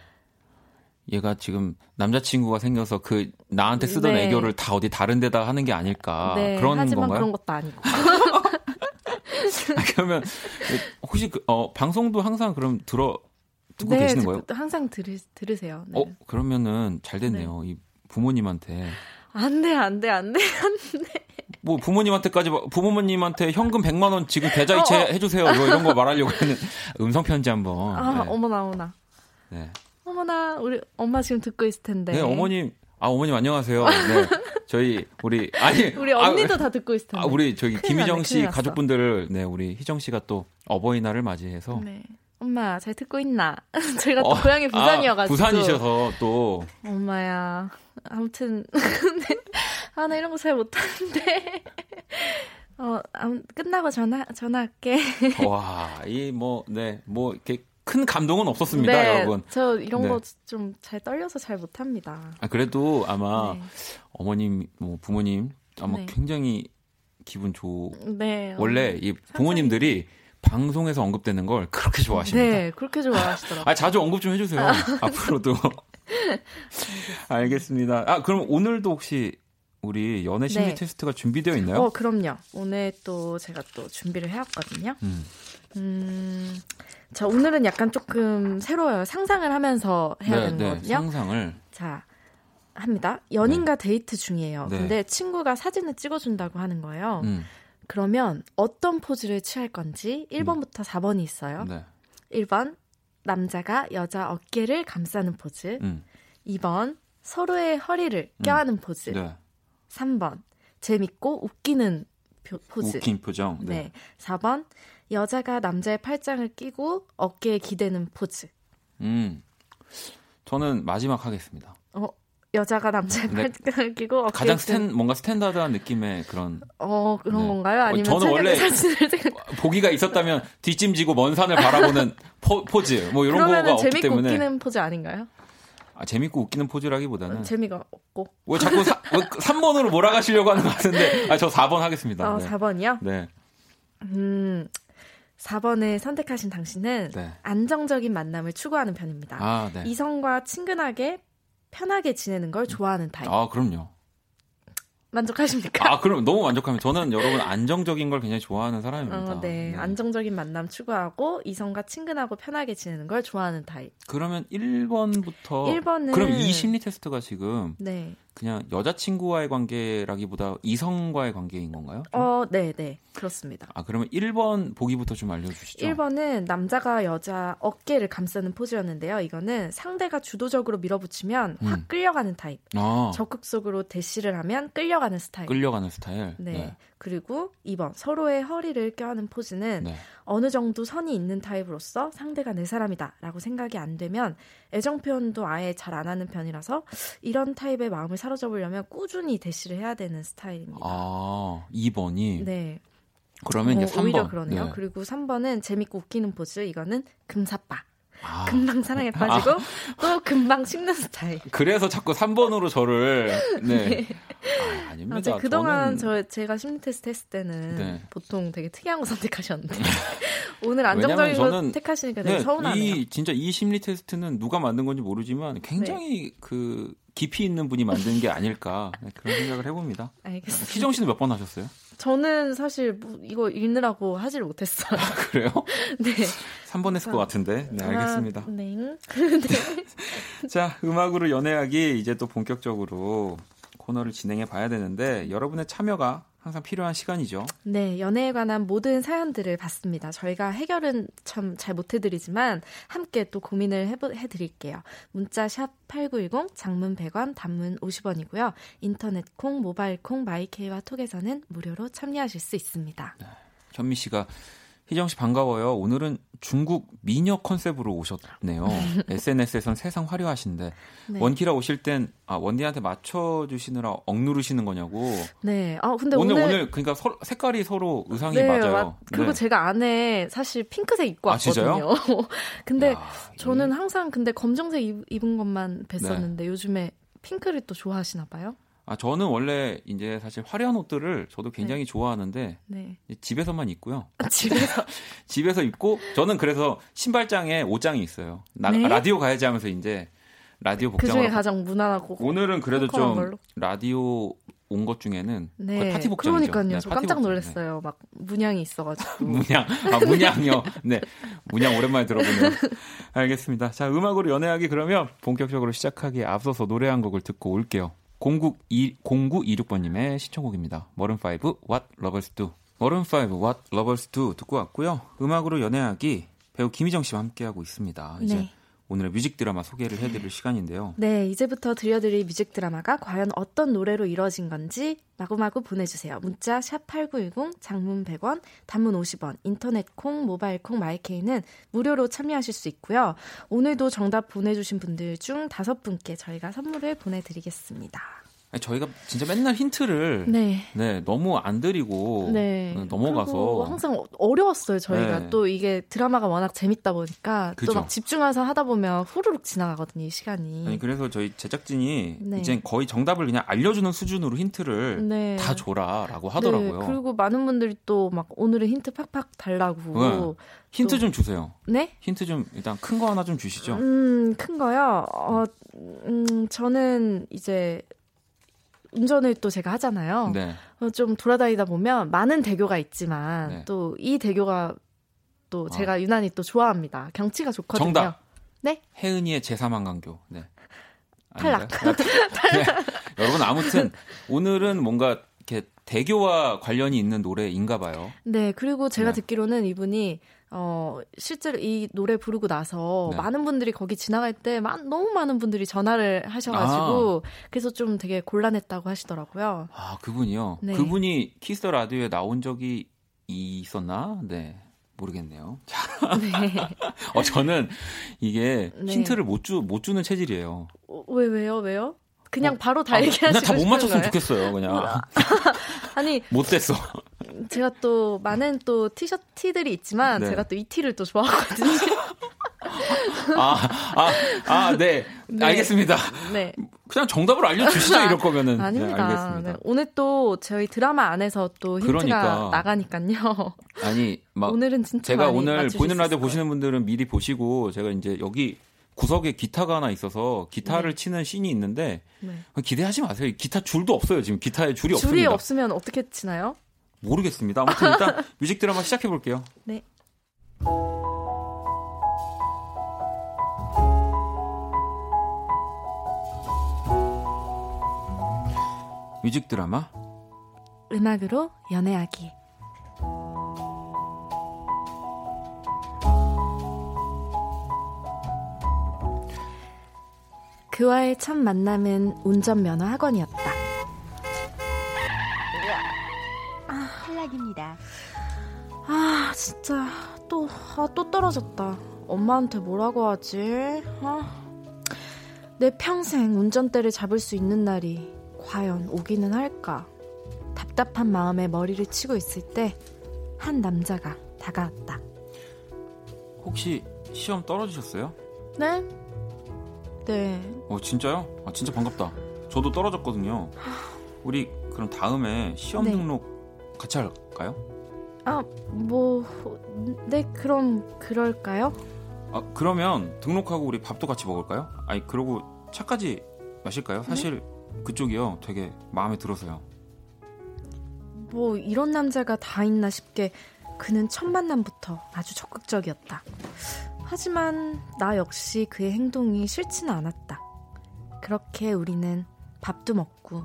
S1: 얘가 지금 남자친구가 생겨서 그 나한테 쓰던
S4: 네.
S1: 애교를 다 어디 다른 데다 하는 게 아닐까
S4: 네,
S1: 그런
S4: 하지만
S1: 건가요?
S4: 그런 것도 아니고. *laughs*
S1: 아, 그러면 혹시 그, 어, 방송도 항상 그럼 들어 듣고 계시는 거예요?
S4: 항상 들으, 들으세요. 네.
S1: 어 그러면은 잘 됐네요. 이 부모님한테
S4: 안 돼, 안 돼, 안 돼.
S1: 뭐 부모님한테까지 막- 부모님한테 현금 100만 원 지금 계좌 이체
S4: 어, 어.
S1: 해 주세요. 뭐 이런 거 말하려고 하는 *laughs* 음성 편지 한번.
S4: 아,
S1: 네.
S4: 어머나, 어머나.
S1: 네.
S4: 어머나, 우리 엄마 지금 듣고 있을 텐데.
S1: 네, 어머님 아 어머님 안녕하세요. 네 저희 우리 아니 *laughs*
S4: 우리
S1: 아,
S4: 언니도 다 듣고 있을 텐데.
S1: 아, 우리 저기 김희정 씨. 가족분들을 네 우리 희정 씨가 또 어버이날을 맞이해서
S4: 네. 엄마, 잘 듣고 있나? *laughs* 저희가 또
S1: 어,
S4: 고향이
S1: 아,
S4: 부산이어가지고.
S1: 부산이셔서 또
S4: 엄마야. 아무튼. 근데, *laughs* 아, 나 이런 거 잘 못하는데. *laughs* 어, 아무, 끝나고 전화, 전화할게.
S1: 와, 이 뭐, 네, 뭐, 이렇게 큰 감동은 없었습니다,
S4: 네,
S1: 여러분.
S4: 저 이런
S1: 네.
S4: 거좀 잘 떨려서 잘 못합니다.
S1: 아, 그래도 아마
S4: 네.
S1: 어머님, 뭐, 부모님, 아마
S4: 네.
S1: 굉장히 기분 좋,
S4: 네.
S1: 원래 이 부모님들이 방송에서 언급되는 걸 그렇게 좋아하십니다.
S4: 네, 그렇게 좋아하시더라고요.
S1: 아, 자주 언급 좀 해주세요. *laughs* 앞으로도. *laughs* 알겠습니다. 아, 그럼 오늘도 혹시 우리 연애 심리
S4: 네.
S1: 테스트가 준비되어 있나요?
S4: 어, 그럼요. 오늘 또 제가 또 준비를 해왔거든요.
S1: 음.
S4: 음, 자, 오늘은 약간 조금 새로워요. 상상을 하면서 해야
S1: 네,
S4: 되는
S1: 네,
S4: 거거든요.
S1: 상상을.
S4: 자, 합니다. 연인과 데이트 중이에요.
S1: 네.
S4: 근데 친구가 사진을 찍어준다고 하는 거예요.
S1: 음,
S4: 그러면 어떤 포즈를 취할 건지 1번부터 4번이 있어요.
S1: 네.
S4: 1번, 남자가 여자 어깨를 감싸는 포즈.
S1: 음,
S4: 2번, 서로의 허리를
S1: 음.
S4: 껴안는 포즈.
S1: 네.
S4: 3번, 재밌고 웃기는 표- 포즈.
S1: 웃긴 표정.
S4: 네. 4번, 여자가 남자의 팔짱을 끼고 어깨에 기대는 포즈.
S1: 음. 저는 마지막 하겠습니다.
S4: 어, 여자가 남자의
S1: 네.
S4: 팔짱을 끼고
S1: 가장 스탠 뭔가 스탠다드한 느낌의 그런
S4: 어, 그런
S1: 네.
S4: 건가요? 아니면
S1: 저는 원래
S4: 사진을
S1: 보기가 있었다면 뒷짐지고 먼 산을 바라보는 *laughs* 포즈, 뭐 이런 거가
S4: 그러면은
S1: 없기
S4: 재밌고
S1: 때문에
S4: 웃기는 포즈 아닌가요?
S1: 아, 재밌고 웃기는 포즈라기보다는
S4: 재미가 없고.
S1: 왜 자꾸 사, 왜 3번으로 몰아가시려고 하는 것 같은데 아, 저 4번 하겠습니다.
S4: 어,
S1: 네.
S4: 4번이요?
S1: 네.
S4: 음, 4번을 선택하신 당신은
S1: 네.
S4: 안정적인 만남을 추구하는 편입니다.
S1: 아, 네.
S4: 이성과 친근하게 편하게 지내는 걸 좋아하는 타입.
S1: 아, 그럼요.
S4: 만족하십니까?
S1: 아, 그럼 너무 만족하면 저는 여러분 안정적인 걸 굉장히 좋아하는 사람입니다.
S4: 어, 네. 안정적인 만남 추구하고 이성과 친근하고 편하게 지내는 걸 좋아하는 타입.
S1: 그러면 1번부터
S4: 1번은
S1: 그럼 이 심리 테스트가 지금
S4: 네.
S1: 그냥 여자친구와의 관계라기보다 이성과의 관계인 건가요? 좀?
S4: 어, 네, 네. 그렇습니다.
S1: 아, 그러면 1번 보기부터 좀 알려주시죠.
S4: 1번은 남자가 여자 어깨를 감싸는 포즈였는데요. 이거는 상대가 주도적으로 밀어붙이면 확
S1: 음.
S4: 끌려가는 타입.
S1: 아,
S4: 적극적으로 대시를 하면 끌려가는 스타일.
S1: 끌려가는 스타일.
S4: 네. 그리고 2번 서로의 허리를 껴안는 포즈는
S1: 네.
S4: 어느 정도 선이 있는 타입으로서 상대가 내 사람이다라고 생각이 안 되면 애정 표현도 아예 잘 안 하는 편이라서 이런 타입의 마음을 사로잡으려면 꾸준히 대시를 해야 되는 스타일입니다.
S1: 아, 2번이.
S4: 네.
S1: 그러면 이제
S4: 어,
S1: 3번.
S4: 오히려 그러네요.
S1: 네.
S4: 그리고 3번은 재밌고 웃기는 포즈. 이거는 금사빠.
S1: 아,
S4: 금방 사랑에 빠지고 또 금방 식는 스타일.
S1: 그래서 자꾸 3번으로 저를. *laughs* 네. 아, 아닙니다.
S4: 아, 제 그동안
S1: 저는-
S4: 저 제가 심리 테스트 했을 때는
S1: 네.
S4: 보통 되게 특이한 거 선택하셨는데 *laughs* 오늘 안정적인
S1: 왜냐면
S4: 거
S1: 저는-
S4: 택하시니까 되게
S1: 네,
S4: 서운하네요.
S1: 이 진짜 이 심리 테스트는 누가 만든 건지 모르지만 굉장히 그 깊이 있는 분이 만든 게 아닐까 네, 그런 생각을 해봅니다.
S4: 알겠습니다.
S1: 희정 씨는 몇 번 하셨어요?
S4: 저는 사실 뭐 이거 읽느라고 하지를 못했어요.
S1: 그래요? *laughs*
S4: 네.
S1: 3번 했을 것 같은데. 네, 알겠습니다.
S4: 아, *laughs* 네.
S1: 자, 음악으로 연애하기 이제 또 본격적으로 코너를 진행해 봐야 되는데 여러분의 참여가 항상 필요한 시간이죠.
S4: 네, 연애에 관한 모든 사연들을 봤습니다. 저희가 해결은 참 잘 못해드리지만 함께 또 고민을 해보, 해드릴게요. 문자 샵 8910, 장문 100원, 단문 50원이고요. 인터넷 콩, 모바일 콩, 마이케이와 톡에서는 무료로 참여하실 수 있습니다.
S1: 현미 씨가 희정 씨 반가워요. 오늘은 중국 미녀 컨셉으로 오셨네요. *laughs* SNS에선 세상 화려하신데
S4: 네.
S1: 원키라 오실 땐 아, 원디한테 맞춰 주시느라 억누르시는 거냐고.
S4: 네. 아, 근데
S1: 오늘
S4: 오늘,
S1: 오늘 그러니까 서로- 색깔이 서로 의상이
S4: 네,
S1: 맞아요.
S4: 맞- 그리고
S1: 네.
S4: 제가 안에 사실 핑크색 입고
S1: 아?
S4: 왔거든요. *laughs* 근데
S1: 야,
S4: 저는
S1: 이-
S4: 항상 근데 검정색 입, 입은 것만
S1: 네.
S4: 뵀었는데 요즘에 핑크를 또 좋아하시나 봐요.
S1: 아, 저는 원래 이제 사실 화려한 옷들을 저도 굉장히 좋아하는데
S4: 네.
S1: 집에서만 입고요.
S4: 집에서 *laughs*
S1: 집에서 입고 저는 그래서 신발장에 옷장이 있어요. 나,
S4: 네?
S1: 라디오 가야지 하면서 이제 라디오
S4: 그
S1: 복장을
S4: 중에 가장 무난하고
S1: 오늘은 그래도 좀
S4: 걸로?
S1: 라디오 온 것 중에는
S4: 네,
S1: 파티 복장이죠.
S4: 그러니까요.
S1: 네,
S4: 저 깜짝
S1: 복장.
S4: 놀랐어요. 막 문양이 있어가지고.
S1: 네. *laughs* 문양, 아 문양이요. 네, *laughs* 문양 오랜만에 들어보네요. 알겠습니다. 자, 음악으로 연애하기 그러면 본격적으로 시작하기에 앞서서 노래 한 곡을 듣고 올게요. 0926, 0926번님의 시청곡입니다. 머른5 What Lovers Do. 머른5 What Lovers Do 듣고 왔고요. 음악으로 연애하기 배우 김희정 씨와 함께하고 있습니다. 이제
S4: 네.
S1: 오늘의 뮤직 드라마 소개를 해드릴 시간인데요.
S4: 네, 이제부터 들려드릴 뮤직 드라마가 과연 어떤 노래로 이루어진 건지 마구마구 보내주세요. 문자 샵 8910, 장문 100원, 단문 50원, 인터넷 콩, 모바일 콩, 마이케이는 무료로 참여하실 수 있고요. 오늘도 정답 보내주신 분들 중 다섯 분께 저희가 선물을 보내드리겠습니다.
S1: 저희가 진짜 맨날 힌트를 네,
S4: 네.
S1: 너무 안 드리고
S4: 네.
S1: 네, 넘어가서
S4: 항상 어- 어려웠어요, 저희가.
S1: 네.
S4: 또 이게 드라마가 워낙 재밌다 보니까. 또 막 집중해서 하다 보면 후루룩 지나가거든요, 이 시간이.
S1: 아니 그래서 저희 제작진이
S4: 네.
S1: 이제 거의 정답을 그냥 알려주는 수준으로 힌트를
S4: 네.
S1: 다 줘라라고 하더라고요.
S4: 네, 그리고 많은 분들이 또 막 오늘은 힌트 팍팍 달라고.
S1: 네. 힌트
S4: 또-
S1: 좀 주세요.
S4: 네?
S1: 힌트 좀 일단 큰 거 하나 좀 주시죠.
S4: 음, 큰 거요. 어, 음, 저는 이제 운전을 또 제가 하잖아요.
S1: 네.
S4: 어, 좀 돌아다니다 보면 많은 대교가 있지만
S1: 네.
S4: 또이 대교가 또
S1: 아.
S4: 제가 유난히 또 좋아합니다. 경치가 좋거든요.
S1: 정답.
S4: 네?
S1: 혜은이의 제3한강교. 네. *laughs*
S4: 탈락.
S1: 아닌가요? *laughs* 네. 여러분 아무튼 오늘은 뭔가 이렇게 대교와 관련이 있는 노래인가 봐요.
S4: 네, 그리고 제가
S1: 네.
S4: 듣기로는 이분이 어 실제로 이 노래 부르고 나서
S1: 네.
S4: 많은 분들이 거기 지나갈 때 마- 너무 많은 분들이 전화를 하셔가지고 그래서 좀 되게 곤란했다고 하시더라고요.
S1: 아 그분이요.
S4: 네.
S1: 그분이 키스 라디오에 나온 적이 있었나? 네. 모르겠네요. *laughs*
S4: 네.
S1: 어, 저는 이게
S4: 네.
S1: 힌트를 못 주, 못 주는 체질이에요.
S4: 어, 왜 왜요 왜요? 그냥 바로 다
S1: 아,
S4: 얘기하시고
S1: 그냥 다못
S4: 싶은
S1: 맞췄으면
S4: 거예요?
S1: 좋겠어요, 그냥.
S4: 아니 *laughs*
S1: 못 됐어.
S4: 제가 또 많은 또 티셔츠 티들이 있지만
S1: 네.
S4: 제가 또 이 티를 또 좋아하거든요. *laughs*
S1: 아, 아, 아, 네.
S4: 네.
S1: 알겠습니다.
S4: 네.
S1: 그냥 정답을 알려주시죠, 이럴 거면은.
S4: 아닙니다.
S1: 네, 알겠습니다.
S4: 네, 오늘 또 저희 드라마 안에서 또 힌트가
S1: 그러니까.
S4: 나가니까요.
S1: 아니, 막.
S4: 오늘은 진짜
S1: 제가
S4: 많이
S1: 오늘 보이는
S4: 수
S1: 라디오 보시는 분들은 미리 보시고, 제가 이제 여기 구석에 기타가 하나 있어서 기타를 네. 치는 신이 있는데
S4: 네.
S1: 기대하지 마세요. 기타 줄도 없어요. 지금 기타에 줄이,
S4: 줄이
S1: 없습니다.
S4: 줄이 없으면 어떻게 치나요?
S1: 모르겠습니다. 아무튼 일단 *laughs* 뮤직 드라마 시작해 볼게요.
S4: 네.
S1: 뮤직 드라마
S4: 음악으로 연애하기 그와의 첫 만남은 운전면허 학원이었다.
S2: 아, 탈락입니다.
S4: 아, 진짜 또, 아, 또 떨어졌다. 엄마한테 뭐라고 하지? 아, 내 평생 운전대를 잡을 수 있는 날이 과연 오기는 할까? 답답한 마음에 머리를 치고 있을 때 한 남자가 다가왔다.
S1: 혹시 시험 떨어지셨어요?
S4: 네, 네.
S1: 어, 진짜요? 아, 진짜 반갑다. 저도 떨어졌거든요. 우리 그럼 다음에 시험
S4: 네.
S1: 등록 같이 할까요?
S4: 아, 뭐, 네, 그럼 그럴까요?
S1: 아, 그러면 등록하고 우리 밥도 같이 먹을까요? 아니, 그러고 차까지 마실까요? 네. 사실 네? 그쪽이요. 되게 마음에 들어서요.
S4: 뭐, 이런 남자가 다 있나 싶게 그는 첫 만남부터 아주 적극적이었다. 하지만 나 역시 그의 행동이 싫지는 않았다. 그렇게 우리는 밥도 먹고,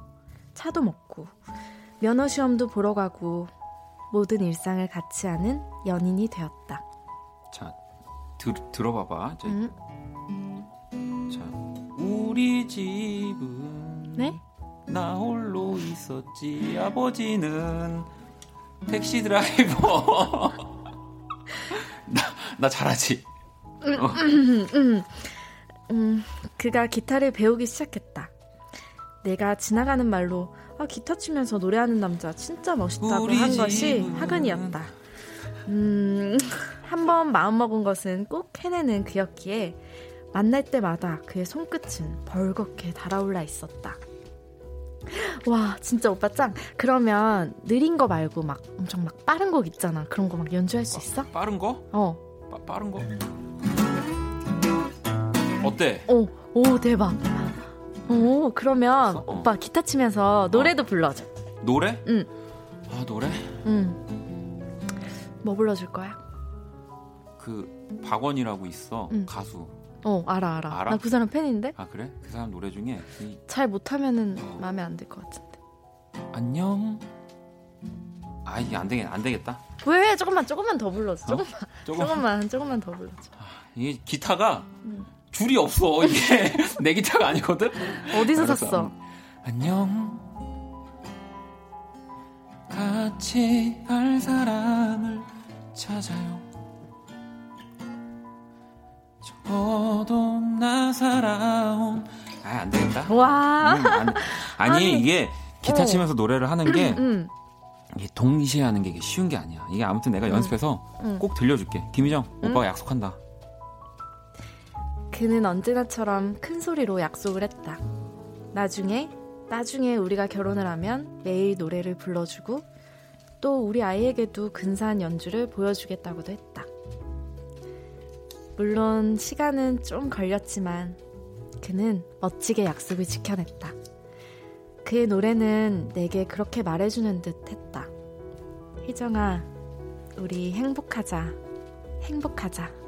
S4: 차도 먹고, 면허 시험도 보러 가고, 모든 일상을 같이 하는 연인이 되었다.
S1: 자, 들, 들어봐봐. 자,
S4: 음.
S1: 자, 우리 집은
S4: 네?
S1: 나 홀로 있었지. 아버지는 택시 드라이버. *laughs* 나, 나 잘하지.
S4: 음, 어. 음, 음. 음, 그가 기타를 배우기 시작했다. 내가 지나가는 말로 아, 기타 치면서 노래하는 남자 진짜 멋있다고 한 것이 하근이었다. 음, 한번 마음먹은 것은 꼭 해내는 그였기에 만날 때마다 그의 손끝은 벌겋게 달아올라 있었다. 와, 진짜 오빠 짱. 그러면 느린 거 말고 막 엄청 막 빠른 곡 있잖아. 그런 거 막 연주할 수 아, 있어?
S1: 빠른 거?
S4: 어.
S1: 빠, 빠른 거? 음. 어때?
S4: 오, 오 대박. 오 그러면
S1: 어.
S4: 오빠 기타 치면서 노래도 어. 불러줘.
S1: 노래?
S4: 응.
S1: 아 노래?
S4: 응. 뭐 불러줄 거야?
S1: 그 박원이라고 있어
S4: 응.
S1: 가수.
S4: 어 알아 알아.
S1: 알아?
S4: 나 그 사람 팬인데.
S1: 아 그래? 그 사람 노래 중에 이...
S4: 잘 못하면은 어. 마음에 안 들 것 같은데.
S1: 안녕. 아이 안 되겠 안 되겠다.
S4: 왜 조금만 조금만 더 불러줘.
S1: 어?
S4: 조금만
S1: 어?
S4: 조금만, 조금만 더 불러줘.
S1: 아, 이게 기타가.
S4: 응.
S1: 줄이 없어. 이게 *laughs* 내 기타가 아니거든.
S4: 어디서 샀어?
S1: 안녕. 같이 할 사람을 찾아요. 저도 나 살아온. 아, 안 되겠다.
S4: 와.
S1: 음, 안, *laughs* 아니,
S4: 아니,
S1: 이게 기타
S4: 어.
S1: 치면서 어. 노래를 하는 게.
S4: 음, 음.
S1: 이게 동시에 하는 게 쉬운 게 아니야. 이게 아무튼 내가
S4: 음.
S1: 연습해서
S4: 음.
S1: 꼭 들려줄게. 김희정, 오빠가 음. 약속한다.
S4: 그는 언제나처럼 큰 소리로 약속을 했다. 나중에, 나중에 우리가 결혼을 하면 매일 노래를 불러주고 또 우리 아이에게도 근사한 연주를 보여주겠다고도 했다. 물론 시간은 좀 걸렸지만 그는 멋지게 약속을 지켜냈다. 그의 노래는 내게 그렇게 말해주는 듯 했다. 희정아, 우리 행복하자. 행복하자.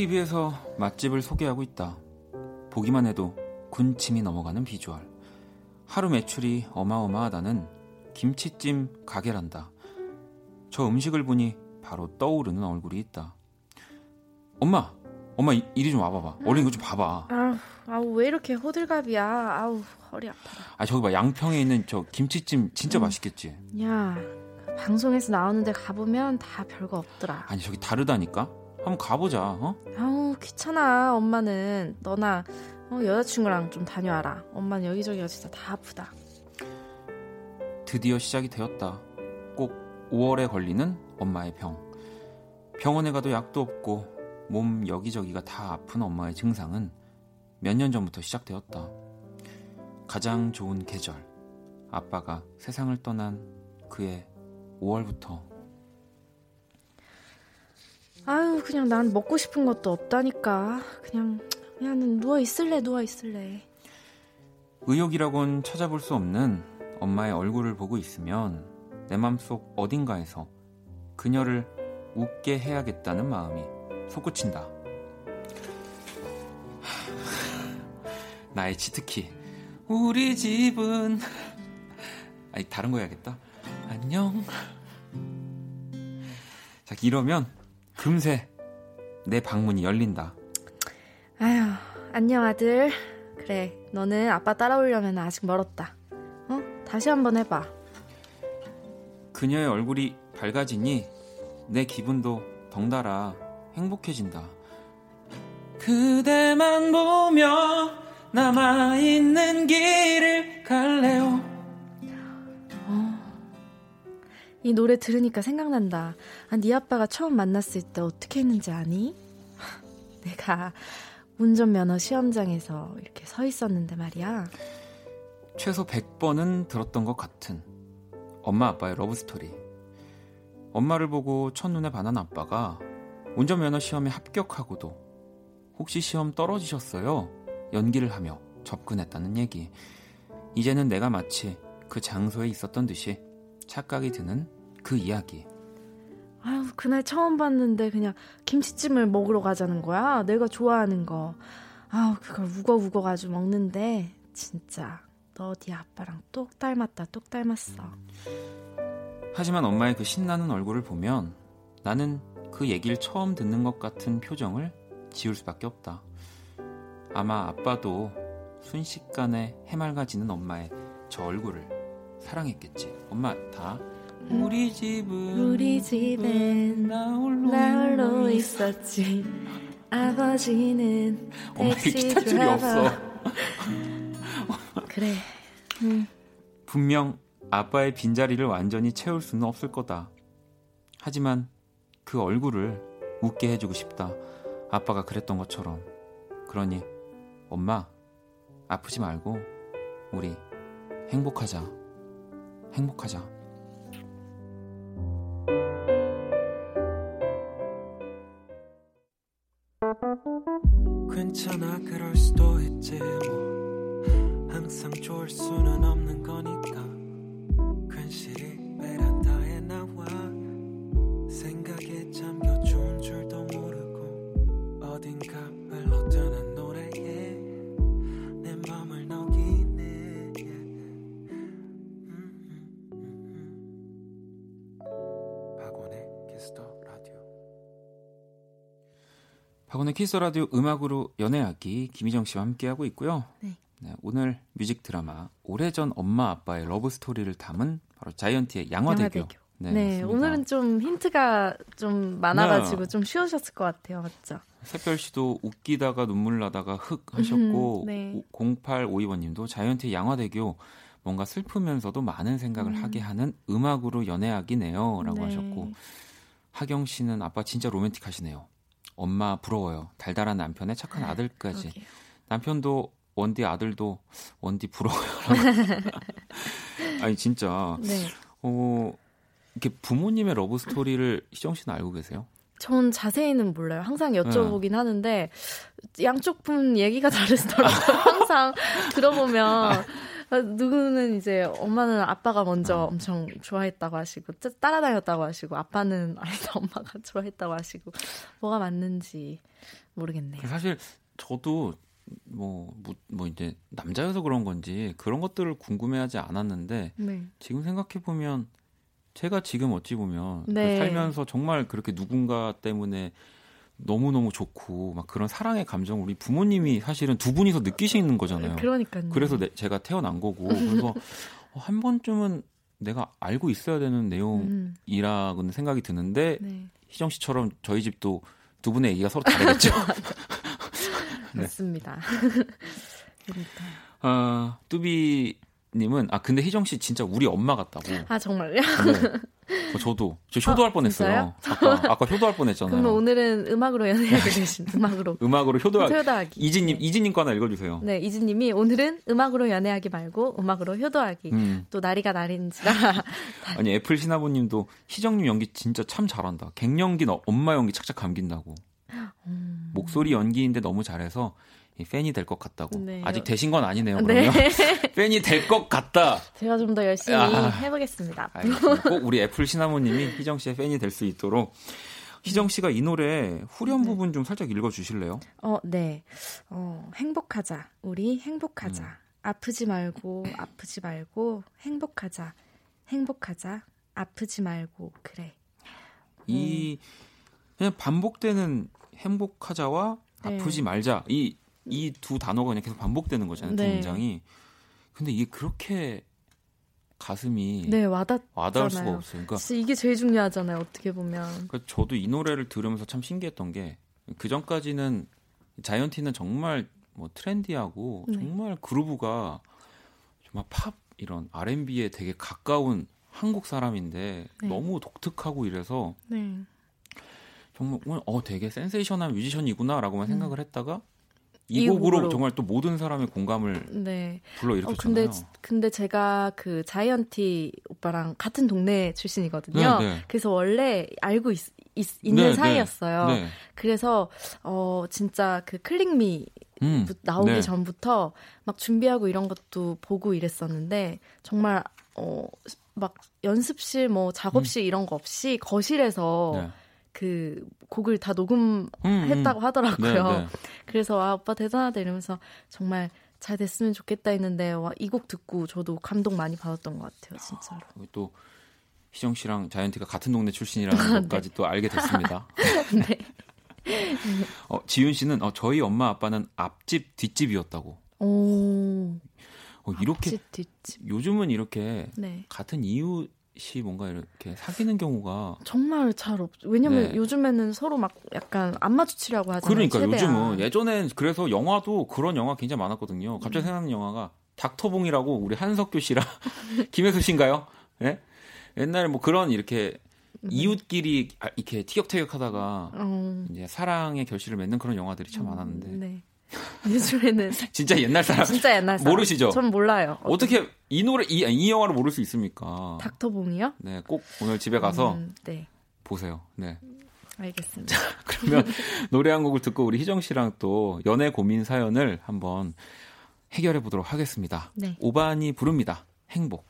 S1: TV에서 맛집을 소개하고 있다. 보기만 해도 군침이 넘어가는 비주얼. 하루 매출이 어마어마하다는 김치찜 가게란다. 저 음식을 보니 바로 떠오르는 얼굴이 있다. 엄마, 엄마 이리 좀 와봐봐. 응. 얼른 이거 좀 봐봐.
S4: 아우, 아우 왜 이렇게 호들갑이야. 아우 허리 아파.
S1: 아 저기 봐 양평에 있는 저 김치찜 진짜
S4: 응.
S1: 맛있겠지.
S4: 야 방송에서 나오는데 가보면 다 별거 없더라.
S1: 아니 저기 다르다니까. 한번 가보자. 어?
S4: 아우 귀찮아. 엄마는 너나 어, 여자친구랑 좀 다녀와라. 엄마는 여기저기가 진짜 다 아프다.
S1: 드디어 시작이 되었다. 꼭 5월에 걸리는 엄마의 병. 병원에 가도 약도 없고 몸 여기저기가 다 아픈 엄마의 증상은 몇 년 전부터 시작되었다. 가장 좋은 계절. 아빠가 세상을 떠난 그해 5월부터
S4: 아유, 그냥 난 먹고 싶은 것도 없다니까. 그냥, 그냥 누워 있을래, 누워 있을래.
S1: 의욕이라곤 찾아볼 수 없는 엄마의 얼굴을 보고 있으면 내 맘속 어딘가에서 그녀를 웃게 해야겠다는 마음이 솟구친다. 나의 치트키. 우리 집은. 아니, 다른 거 해야겠다. 안녕. 자, 이러면 금세 내 방문이 열린다.
S4: 아휴, 안녕 아들. 그래, 너는 아빠 따라오려면 아직 멀었다. 어? 다시 한번 해봐.
S1: 그녀의 얼굴이 밝아지니 내 기분도 덩달아 행복해진다. 그대만 보며 남아있는 길을 갈래요.
S4: 이 노래 들으니까 생각난다. 아, 네 아빠가 처음 만났을 때 어떻게 했는지 아니? *laughs* 내가 운전면허 시험장에서 이렇게 서 있었는데 말이야.
S1: 최소 100번은 들었던 것 같은 엄마 아빠의 러브스토리. 엄마를 보고 첫눈에 반한 아빠가 운전면허 시험에 합격하고도 혹시 시험 떨어지셨어요? 연기를 하며 접근했다는 얘기. 이제는 내가 마치 그 장소에 있었던 듯이 착각이 드는 그 이야기.
S4: 아유, 그날 처음 봤는데 그냥 김치찜을 먹으러 가자는 거야. 내가 좋아하는 거. 아우, 그걸 우거우거 가지고 먹는데 진짜 너 네 아빠랑 똑 닮았다, 똑 닮았어.
S1: 하지만 엄마의 그 신나는 얼굴을 보면 나는 그 얘기를 처음 듣는 것 같은 표정을 지울 수밖에 없다. 아마 아빠도 순식간에 해맑아지는 엄마의 저 얼굴을 사랑했겠지. 엄마 다 우리 집은
S4: 우리 집엔
S1: 나 홀로,
S4: 나 홀로 있었지. 아버지는
S1: 엄마의
S4: 택시
S1: 기타 줄이
S4: 드라이버.
S1: 없어.
S4: 그래. 음.
S1: 분명 아빠의 빈자리를 완전히 채울 수는 없을 거다. 하지만 그 얼굴을 웃게 해주고 싶다. 아빠가 그랬던 것처럼. 그러니 엄마 아프지 말고 우리 행복하자. 행복하자.
S5: 괜찮아 그럴 수도 있지 뭐 항상 좋을 수는 없는 거니까 괜시리 키스 라디오
S1: 음악으로 연애하기 김희정 씨와 함께하고 있고요.
S4: 네.
S1: 네, 오늘 뮤직 드라마 오래전 엄마 아빠의 러브 스토리를 담은 바로 자이언티의 양화대교.
S4: 양화대교.
S1: 네,
S4: 네. 오늘은 좀 힌트가 좀 많아가지고
S1: 네.
S4: 좀 쉬우셨을 것 같아요. 맞죠?
S1: 새별 씨도 웃기다가 눈물 나다가 흑 하셨고
S4: 음, 네.
S1: 0852번님도 자이언티의 양화대교 뭔가 슬프면서도 많은 생각을
S4: 음.
S1: 하게 하는 음악으로 연애하기네요라고
S4: 네.
S1: 하셨고 하경 씨는 아빠 진짜 로맨틱하시네요. 엄마 부러워요. 달달한 남편에 착한 아들까지.
S4: 그러게요.
S1: 남편도 원디 아들도 원디 부러워요. *laughs* 아니 진짜
S4: 네.
S1: 어 이렇게 부모님의 러브 스토리를 희정 씨는 알고 계세요?
S4: 전 자세히는 몰라요. 항상
S1: 네.
S4: 여쭤보긴 하는데 양쪽 분 얘기가 다르더라고요. *laughs* 항상 들어보면 누구는 이제 엄마는 아빠가 먼저
S1: 음.
S4: 엄청 좋아했다고 하시고 따- 따라다녔다고 하시고 아빠는 *laughs* 아니다 엄마가 좋아했다고 하시고 뭐가 맞는지 모르겠네요.
S1: 사실 저도 뭐, 뭐, 뭐 이제 남자여서 그런 건지 그런 것들을 궁금해하지 않았는데
S4: 네.
S1: 지금 생각해 보면 제가 지금 어찌 보면 그
S4: 네.
S1: 살면서 정말 그렇게 누군가 때문에 너무 너무 좋고 막 그런 사랑의 감정 을 우리 부모님이 사실은 두 분이서 느끼시는 거잖아요.
S4: 그러니까요.
S1: 그래서 내- 제가 태어난 거고 그래서 *laughs* 어, 한 번쯤은 내가 알고 있어야 되는
S4: 음,
S1: 내용이라고는 생각이 드는데
S4: 네.
S1: 희정 씨처럼 저희 집도 두 분의 얘기가 서로 다르겠죠. *laughs* *laughs* 네.
S4: 맞습니다. 그러니까.
S1: 아, 뚜비 님은 아 근데 희정 씨 진짜 우리 엄마 같다고.
S4: 아 정말요?
S1: 네. 어, 저도 저 효도할
S4: 아,
S1: 뻔했어요. 아까 아까 *laughs* 효도할 뻔했잖아요.
S4: 그러면 오늘은 음악으로 연애하게 되신 음악으로 *laughs*
S1: 음악으로 효도할.
S4: 효도하기.
S1: 이진님 이진님 거 하나 읽어주세요.
S4: 네, 이진님이 오늘은 음악으로 연애하기 말고 음악으로 효도하기.
S1: 음.
S4: 또 날이가 날인지라 *laughs*
S1: 아니 애플 신하부님도 희정님 연기 진짜 참 잘한다. 갱년기 너 엄마 연기 착착 감긴다고.
S4: 음.
S1: 목소리 연기인데 너무 잘해서 이 팬이 될 것 같다고.
S4: 네.
S1: 아직 되신 건 아니네요.
S4: 네.
S1: 그러면 *laughs* 팬이 될 것 같다.
S4: 제가 좀 더 열심히
S1: 아.
S4: 해보겠습니다.
S1: 알겠습니다. *laughs* 꼭 우리 애플 시나모님이 희정 씨의 팬이 될 수 있도록. 희정 씨가 이 노래 후렴
S4: 네.
S1: 부분 좀 살짝 읽어주실래요?
S4: 어, 네. 어, 행복하자. 우리 행복하자.
S1: 음.
S4: 아프지 말고, 아프지 말고, 행복하자. 행복하자. 아프지 말고, 그래.
S1: 이 그냥 반복되는 행복하자와
S4: 네.
S1: 아프지 말자 이 이 두 단어가 그냥 계속 반복되는 거잖아요. 두
S4: 네.
S1: 문장이. 근데 이게 그렇게 가슴이
S4: 네, 와닿,
S1: 와닿을 수가. 없어요. 그러니까,
S4: 이게 제일 중요하잖아요, 어떻게 보면.
S1: 그러니까 저도 이 노래를 들으면서 참 신기했던 게 그 전까지는 자이언티는 정말 뭐 트렌디하고
S4: 네.
S1: 정말 그루브가 정말 팝 이런 R&B에 되게 가까운 한국 사람인데
S4: 네.
S1: 너무 독특하고 이래서
S4: 네.
S1: 정말 어 되게 센세이션한 뮤지션이구나라고만
S4: 음.
S1: 생각을 했다가
S4: 이
S1: 이 곡으로
S4: 곡으로.
S1: 정말 또 모든 사람의 공감을
S4: 네.
S1: 불러
S4: 어,
S1: 일으켰잖아요.
S4: 근데, 근데 제가 그 자이언티 오빠랑 같은 동네 출신이거든요.
S1: 네, 네.
S4: 그래서 원래 알고 있, 는
S1: 네, 네.
S4: 사이였어요.
S1: 네.
S4: 그래서 어 진짜 그 클릭미
S1: 음,
S4: 나오기
S1: 네.
S4: 전부터 막 준비하고 이런 것도 보고 이랬었는데 정말 어막 연습실 뭐 작업실 이런 거 없이 거실에서
S1: 네.
S4: 그 곡을 다 녹음했다고
S1: 음, 음.
S4: 하더라고요.
S1: 네, 네. *laughs*
S4: 그래서 아 오빠 대단하다 이러면서 정말 잘 됐으면 좋겠다 했는데 이곡 듣고 저도 감동 많이 받았던 것 같아요 진짜로.
S1: 그리고 또 희정 씨랑 자이언티가 같은 동네 출신이라는 *laughs* 것까지 또 알게 됐습니다. *laughs*
S4: 네.
S1: 어, 지윤 씨는 어, 저희 엄마 아빠는 앞집 뒷집이었다고.
S4: 오.
S1: 어, 이렇게
S4: 뒷집 뒷집.
S1: 요즘은 이렇게
S4: 네.
S1: 같은 이웃 이 뭔가 이렇게 사귀는 경우가
S4: 정말 잘 없. 왜냐면
S1: 네.
S4: 요즘에는 서로 막 약간 안 마주치려고 하잖아요.
S1: 그러니까
S4: 최대한.
S1: 요즘은 예전엔 그래서 영화도 그런 영화 굉장히 많았거든요.
S4: 음.
S1: 갑자기 생각나는 영화가 닥터봉이라고 우리 한석규 씨랑 *laughs* 김혜수 씨인가요? 예? 옛날에 뭐 그런 이렇게 이웃끼리 아, 이렇게 티격태격하다가
S4: 어,
S1: 이제 사랑의 결실을 맺는 그런 영화들이 참 많았는데
S4: 네. *laughs* 요즘에는
S1: 진짜 옛날 사람
S4: 진짜 옛날 사람.
S1: 모르시죠?
S4: 전 몰라요.
S1: 어떻게 이 노래 이, 이 영화를 모를 수 있습니까?
S4: 닥터봉이요?
S1: 네, 꼭 오늘 집에 가서
S4: 음, 네,
S1: 보세요. 네.
S4: 알겠습니다.
S1: 그러면 *laughs* 노래 한 곡을 듣고 우리 희정 씨랑 또 연애 고민 사연을 한번 해결해 보도록 하겠습니다.
S4: 네.
S1: 오반이 부릅니다. 행복.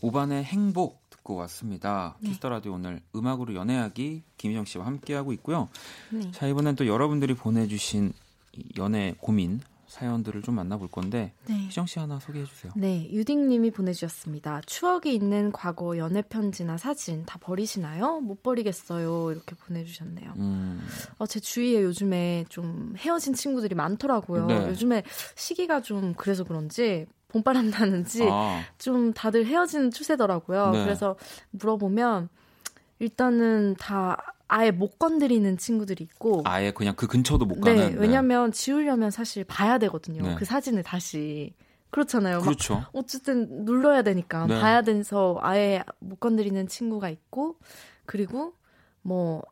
S1: 오반의 행복 듣고 왔습니다.
S4: 네.
S1: 키스 더 라디오 오늘 음악으로 연애하기 김희정 씨와 함께하고 있고요.
S4: 네.
S1: 자, 이번엔 또 여러분들이 보내주신 이 연애 고민 사연들을 좀 만나볼 건데
S4: 네.
S1: 희정 씨 하나 소개해 주세요.
S4: 네, 유딩님이 보내주셨습니다. 추억이 있는 과거 연애 편지나 사진 다 버리시나요? 못 버리겠어요. 이렇게 보내주셨네요.
S1: 음,
S4: 어, 제 주위에 요즘에 좀 헤어진 친구들이 많더라고요.
S1: 네.
S4: 요즘에 시기가 좀 그래서 그런지 봄바람 나는지
S1: 아,
S4: 좀 다들 헤어지는 추세더라고요.
S1: 네.
S4: 그래서 물어보면 일단은 다 아예 못 건드리는 친구들이 있고
S1: 아예 그냥 그 근처도 못
S4: 네,
S1: 가는.
S4: 왜냐면 지우려면 사실 봐야 되거든요.
S1: 네.
S4: 그 사진을 다시. 그렇잖아요. 막
S1: 그렇죠.
S4: 어쨌든 눌러야 되니까
S1: 네.
S4: 봐야 돼서 아예 못 건드리는 친구가 있고 그리고 뭐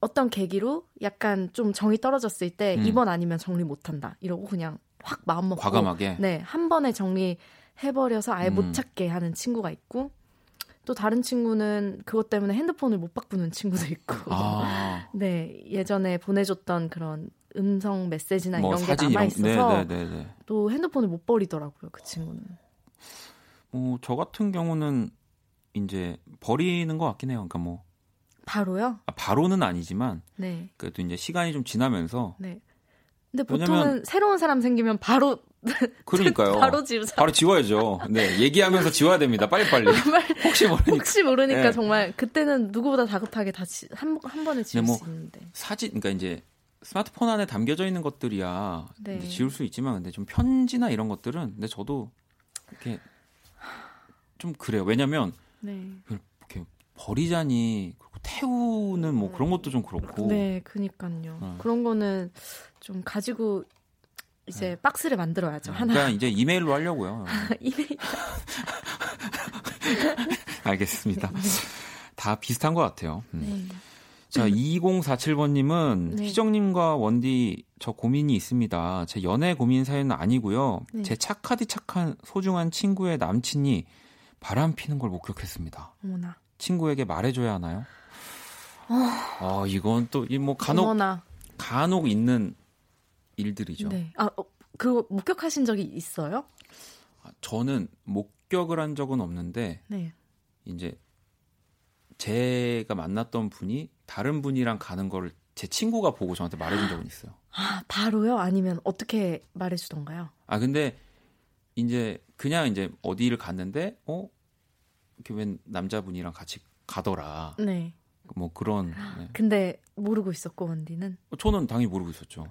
S4: 어떤 계기로 약간 좀 정이 떨어졌을 때
S1: 음.
S4: 이번 아니면 정리 못 한다. 이러고 그냥 확 마음 먹고
S1: 과감하게.
S4: 네, 한 번에 정리해 버려서 아예
S1: 음.
S4: 못 찾게 하는 친구가 있고 또 다른 친구는 그것 때문에 핸드폰을 못 바꾸는 친구도 있고.
S1: 아, *laughs*
S4: 네, 예전에 보내줬던 그런 음성 메시지나
S1: 뭐
S4: 이런 게 남아 있어서
S1: 네, 네, 네, 네.
S4: 또 핸드폰을 못 버리더라고요, 그 친구는.
S1: 뭐, 저 같은 경우는 이제 버리는 것 같긴 해요. 그러니까 뭐,
S4: 바로요?
S1: 아, 바로는 아니지만,
S4: 네,
S1: 그래도 이제 시간이 좀 지나면서,
S4: 네. 근데
S1: 왜냐면-
S4: 보통은 새로운 사람 생기면 바로 *laughs*
S1: 그러니까요.
S4: 바로 지우자.
S1: 바로 지워야죠. 네, 얘기하면서 지워야 됩니다. 빨리빨리. *laughs* 혹시 모르니까.
S4: 혹시 모르니까
S1: 네.
S4: 정말 그때는 누구보다 다급하게 다한 한 번에 지울
S1: 네, 뭐
S4: 수 있는데.
S1: 사진, 그러니까 이제 스마트폰 안에 담겨져 있는 것들이야
S4: 네.
S1: 지울 수 있지만, 근데 좀 편지나 이런 것들은, 근데 저도 이렇게 좀 그래요. 왜냐면,
S4: 네.
S1: 이렇게 버리자니, 태우는 뭐 그런 것도 좀 그렇고.
S4: 네, 그니까요.
S1: 어.
S4: 그런 거는 좀 가지고 이제 박스를 만들어야죠. 하나.
S1: 그러니까 이제 이메일로 하려고요. *laughs*
S4: 이메일. *laughs*
S1: 알겠습니다. 다 비슷한 것 같아요. 음.
S4: 네.
S1: 자, 2047번님은
S4: 네.
S1: 희정님과 원디 저 고민이 있습니다. 제 연애 고민 사연은 아니고요.
S4: 네.
S1: 제 착하디 착한 소중한 친구의 남친이 바람 피는 걸 목격했습니다.
S4: 어머나.
S1: 친구에게 말해줘야 하나요? 아, 이건 또 이 뭐 간혹
S4: 어머나.
S1: 간혹 있는 일들이죠.
S4: 네. 아, 어, 그거 목격하신 적이 있어요?
S1: 아, 저는 목격을 한 적은 없는데
S4: 네.
S1: 이제 제가 만났던 분이 다른 분이랑 가는 거를 제 친구가 보고 저한테 말해준 적은 있어요.
S4: 아, 바로요? 아니면 어떻게 말해주던가요?
S1: 아 근데 이제 그냥 이제 어디를 갔는데 어 이렇게 웬 남자분이랑 같이 가더라.
S4: 네.
S1: 뭐 그런. 네.
S4: 근데 모르고 있었고 원디는
S1: 저는 당연히 모르고 있었죠.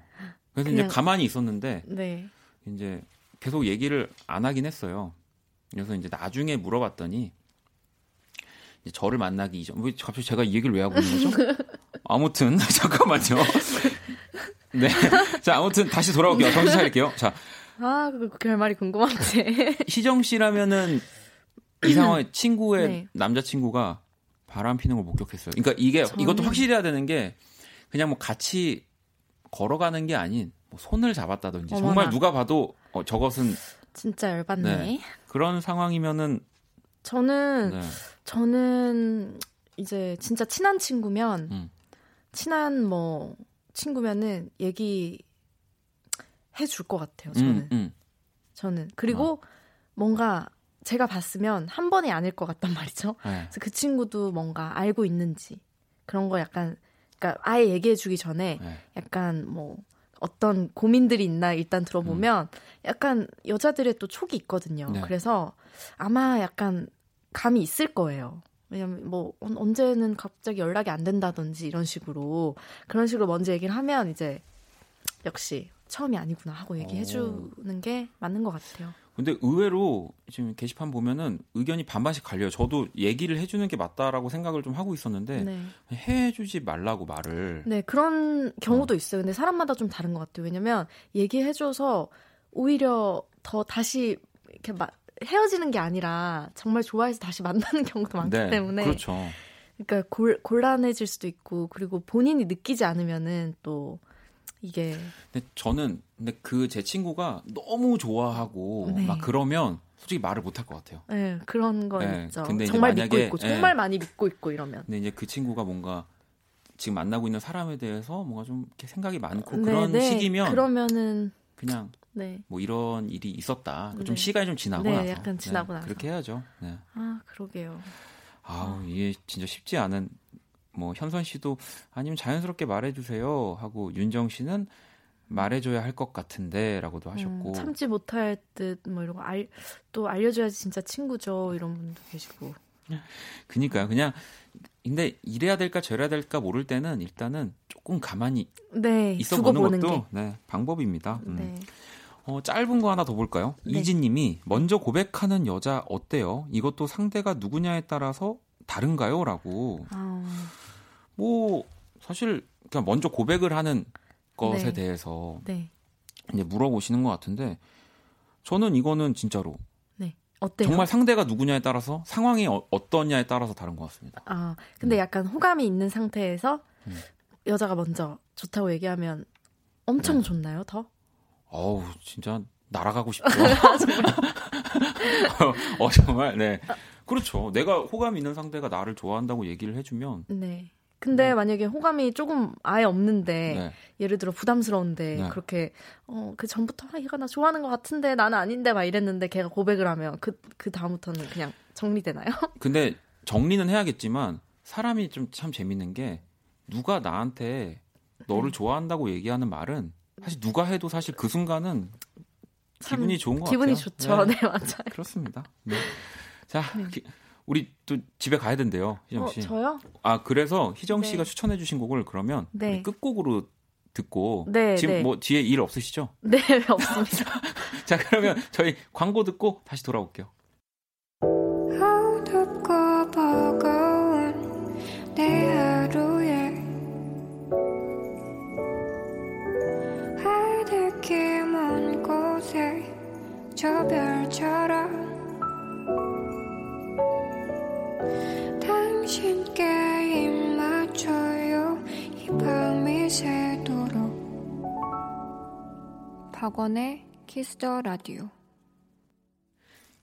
S1: 그래서
S4: 그냥-
S1: 이제 가만히 있었는데
S4: 네.
S1: 이제 계속 얘기를 안 하긴 했어요. 그래서 이제 나중에 물어봤더니 이제 저를 만나기 이전 왜 갑자기 제가 이 얘기를 왜 하고 있는 거죠? *laughs* 아무튼 *laughs* 잠깐만요. 네. 자, 아무튼 다시 돌아올게요. 정신 차릴게요. 자,
S4: 아, 그 결말이 궁금한데.
S1: 희정 씨라면은 이 상황에 친구의
S4: 네.
S1: 남자친구가 바람 피는 걸 목격했어요. 그러니까 이게
S4: 저는-
S1: 이것도 확실해야 되는 게 그냥 뭐 같이 걸어가는 게 아닌 뭐 손을 잡았다든지
S4: 어머나.
S1: 정말 누가 봐도 어, 저것은
S4: 진짜 열받네.
S1: 네. 그런 상황이면은
S4: 저는
S1: 네.
S4: 저는 이제 진짜 친한 친구면
S1: 음.
S4: 친한 뭐 친구면은 얘기 해줄 것 같아요. 저는
S1: 음, 음.
S4: 저는 그리고 뭔가 제가 봤으면 한 번이 아닐 것 같단 말이죠.
S1: 네.
S4: 그래서 그 친구도 뭔가 알고 있는지 그런 거 약간 그러니까 아예 얘기해 주기 전에
S1: 네.
S4: 약간 뭐 어떤 고민들이 있나 일단 들어보면 약간 여자들의 또 촉이 있거든요.
S1: 네.
S4: 그래서 아마 약간 감이 있을 거예요. 왜냐면 뭐 언- 언제는 갑자기 연락이 안 된다든지 이런 식으로 그런 식으로 먼저 얘기를 하면 이제 역시 처음이 아니구나 하고 얘기해 주는 게 맞는 것 같아요.
S1: 근데 의외로 지금 게시판 보면은 의견이 반반씩 갈려요. 저도 얘기를 해주는 게 맞다라고 생각을 좀 하고 있었는데
S4: 네.
S1: 해주지 말라고 말을.
S4: 네, 그런 경우도 있어요. 근데 사람마다 좀 다른 것 같아요. 왜냐면 얘기해줘서 오히려 더 다시 이렇게 마- 헤어지는 게 아니라 정말 좋아해서 다시 만나는 경우도 많기
S1: 네,
S4: 때문에
S1: 그렇죠.
S4: 그러니까 골, 곤란해질 수도 있고 그리고 본인이 느끼지 않으면은 또 이게
S1: 근데 저는 근데 그 제 친구가 너무 좋아하고
S4: 네.
S1: 막 그러면 솔직히 말을 못 할 것 같아요.
S4: 네, 그런 건
S1: 네,
S4: 있죠.
S1: 근데
S4: 정말
S1: 만약에-
S4: 믿고 있고
S1: 네.
S4: 정말 많이 믿고 있고 이러면
S1: 근데 이제 그 친구가 뭔가 지금 만나고 있는 사람에 대해서 뭔가 좀 이렇게 생각이 많고
S4: 네,
S1: 그런
S4: 네.
S1: 시기면
S4: 그러면은
S1: 그냥
S4: 네.
S1: 뭐 이런 일이 있었다. 좀
S4: 네.
S1: 시간이 좀 지나고
S4: 네,
S1: 나서
S4: 약간 지나고 나서.
S1: 그렇게 해야죠. 네.
S4: 아, 그러게요.
S1: 아우 이게 진짜 쉽지 않은 뭐 현선 씨도 아니면 자연스럽게 말해주세요 하고 윤정 씨는 말해줘야 할 것 같은데라고도 하셨고
S4: 음, 참지 못할 듯 뭐 이런 거알또 알려줘야지 진짜 친구죠 이런 분도 계시고
S1: 그니까요 그냥 근데 이래야 될까 저래야 될까 모를 때는 일단은 조금 가만히
S4: 네
S1: 있어 보는 것도 네, 방법입니다.
S4: 게
S1: 음.
S4: 네.
S1: 어, 짧은 거 하나 더 볼까요?
S4: 네.
S1: 이진님이 먼저 고백하는 여자 어때요? 이것도 상대가 누구냐에 따라서 다른가요?라고
S4: 아,
S1: 뭐 사실 그냥 먼저 고백을 하는 것에
S4: 네.
S1: 대해서
S4: 네.
S1: 이제 물어보시는 것 같은데 저는 이거는 진짜로
S4: 네. 어때요?
S1: 정말 상대가 누구냐에 따라서 상황이 어, 어떠냐에 따라서 다른 것 같습니다.
S4: 아, 근데 약간 호감이 있는 상태에서
S1: 음.
S4: 여자가 먼저 좋다고 얘기하면 엄청
S1: 네.
S4: 좋나요, 더?
S1: 어우 진짜 날아가고 싶죠. *laughs* *laughs* 어 정말 네 그렇죠. 내가 호감 있는 상대가 나를 좋아한다고 얘기를 해주면
S4: 네. 근데
S1: 네.
S4: 만약에 호감이 조금 아예 없는데
S1: 네.
S4: 예를 들어 부담스러운데
S1: 네.
S4: 그렇게 어 그 전부터 아, 얘가 나 좋아하는 것 같은데 나는 아닌데 막 이랬는데 걔가 고백을 하면 그그 다음부터는 그냥 정리되나요? *laughs*
S1: 근데 정리는 해야겠지만 사람이 좀 참 재밌는 게 누가 나한테 너를
S4: 네.
S1: 좋아한다고 얘기하는 말은 사실 누가 해도 사실 그 순간은
S4: 참
S1: 기분이 좋은 것
S4: 기분이
S1: 같아요.
S4: 좋죠.
S1: 네.
S4: 네, 맞아요.
S1: 그렇습니다. 네. 자,
S4: 네.
S1: 기- 우리 또 집에 가야 된대요, 희정
S4: 어,
S1: 씨.
S4: 저요?
S1: 아 그래서 희정
S4: 네.
S1: 씨가 추천해주신 곡을 그러면
S4: 네.
S1: 끝곡으로 듣고
S4: 네,
S1: 지금
S4: 네.
S1: 뭐 뒤에 일 없으시죠? *laughs*
S4: 네, 없습니다. *laughs*
S1: 자 그러면 저희 광고 듣고 다시 돌아올게요.
S6: 어둡고 버거운 내 하루에 하늘길 먼 곳에 저 별처럼 신께 입 맞춰요 이 밤이 새도록 박원의 키스 더 라디오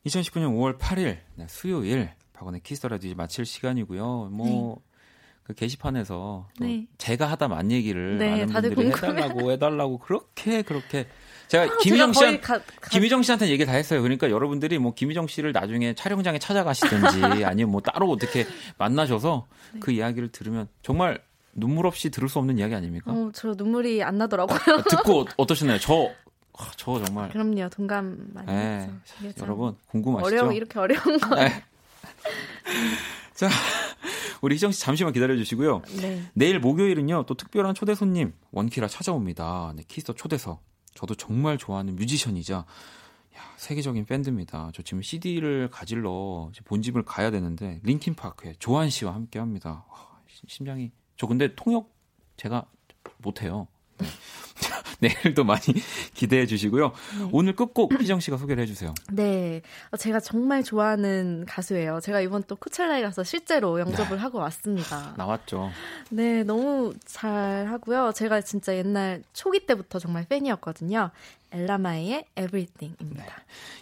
S1: 2019년 5월 8일 네, 수요일 박원의 키스 더 라디오 마칠 시간이고요. 뭐그 게시판에서 또
S4: 네.
S1: 제가 하다 만 얘기를
S4: 네,
S1: 많은 분들이
S4: 궁금해.
S1: 해달라고 해달라고 그렇게 그렇게 제가
S4: 아,
S1: 김희정
S4: 제가
S1: 씨한
S4: 가- 가-
S1: 김희정 씨한테 얘기 다 했어요. 그러니까 여러분들이 뭐 김희정 씨를 나중에 촬영장에 찾아가시든지 *laughs* 아니면 뭐 따로 어떻게 만나셔서
S4: 네.
S1: 그 이야기를 들으면 정말 눈물 없이 들을 수 없는 이야기 아닙니까?
S4: 어, 저 눈물이 안 나더라고요.
S1: 듣고 *laughs* 어떠셨나요? 저, 아, 저 정말
S4: 그럼요, 동감 많이
S1: 네,
S4: 했죠. 참
S1: 여러분 궁금하시죠?
S4: 어려운 이렇게 어려운 *laughs* 거.
S1: 네. 자, 우리 희정 씨 잠시만 기다려 주시고요.
S4: 네.
S1: 내일 목요일은요, 또 특별한 초대 손님, 원키라 찾아옵니다. 네, Kiss the 초대석. 저도 정말 좋아하는 뮤지션이자, 야, 세계적인 밴드입니다. 저 지금 CD를 가질러 본집을 가야 되는데, 링킨 파크의 조한 씨와 함께 합니다. 와, 시- 심장이, 저 근데 통역 제가 못 해요. 네. 자, *laughs* 내일도 많이 *laughs* 기대해 주시고요. 오늘 끝곡 희정 씨가 소개를 해주세요.
S4: 네. 어, 제가 정말 좋아하는 가수예요. 제가 이번 또 코첼라에 가서 실제로 영접을
S1: 네.
S4: 하고 왔습니다.
S1: 나왔죠.
S4: 네, 너무 잘 하고요. 제가 진짜 옛날 초기 때부터 정말 팬이었거든요. 엘라 마이의 Everything입니다.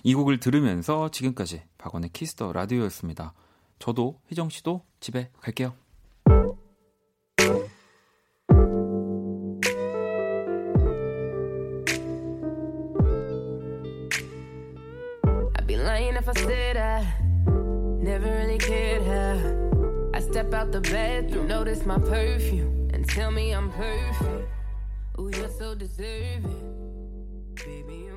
S1: 이 곡을 들으면서 지금까지 박원의 Kiss the 라디오였습니다. 저도 희정 씨도 집에 갈게요.
S7: If I said I never really cared how I step out the bedroom, notice my perfume, and tell me I'm perfect. Ooh, you're so deserving, baby.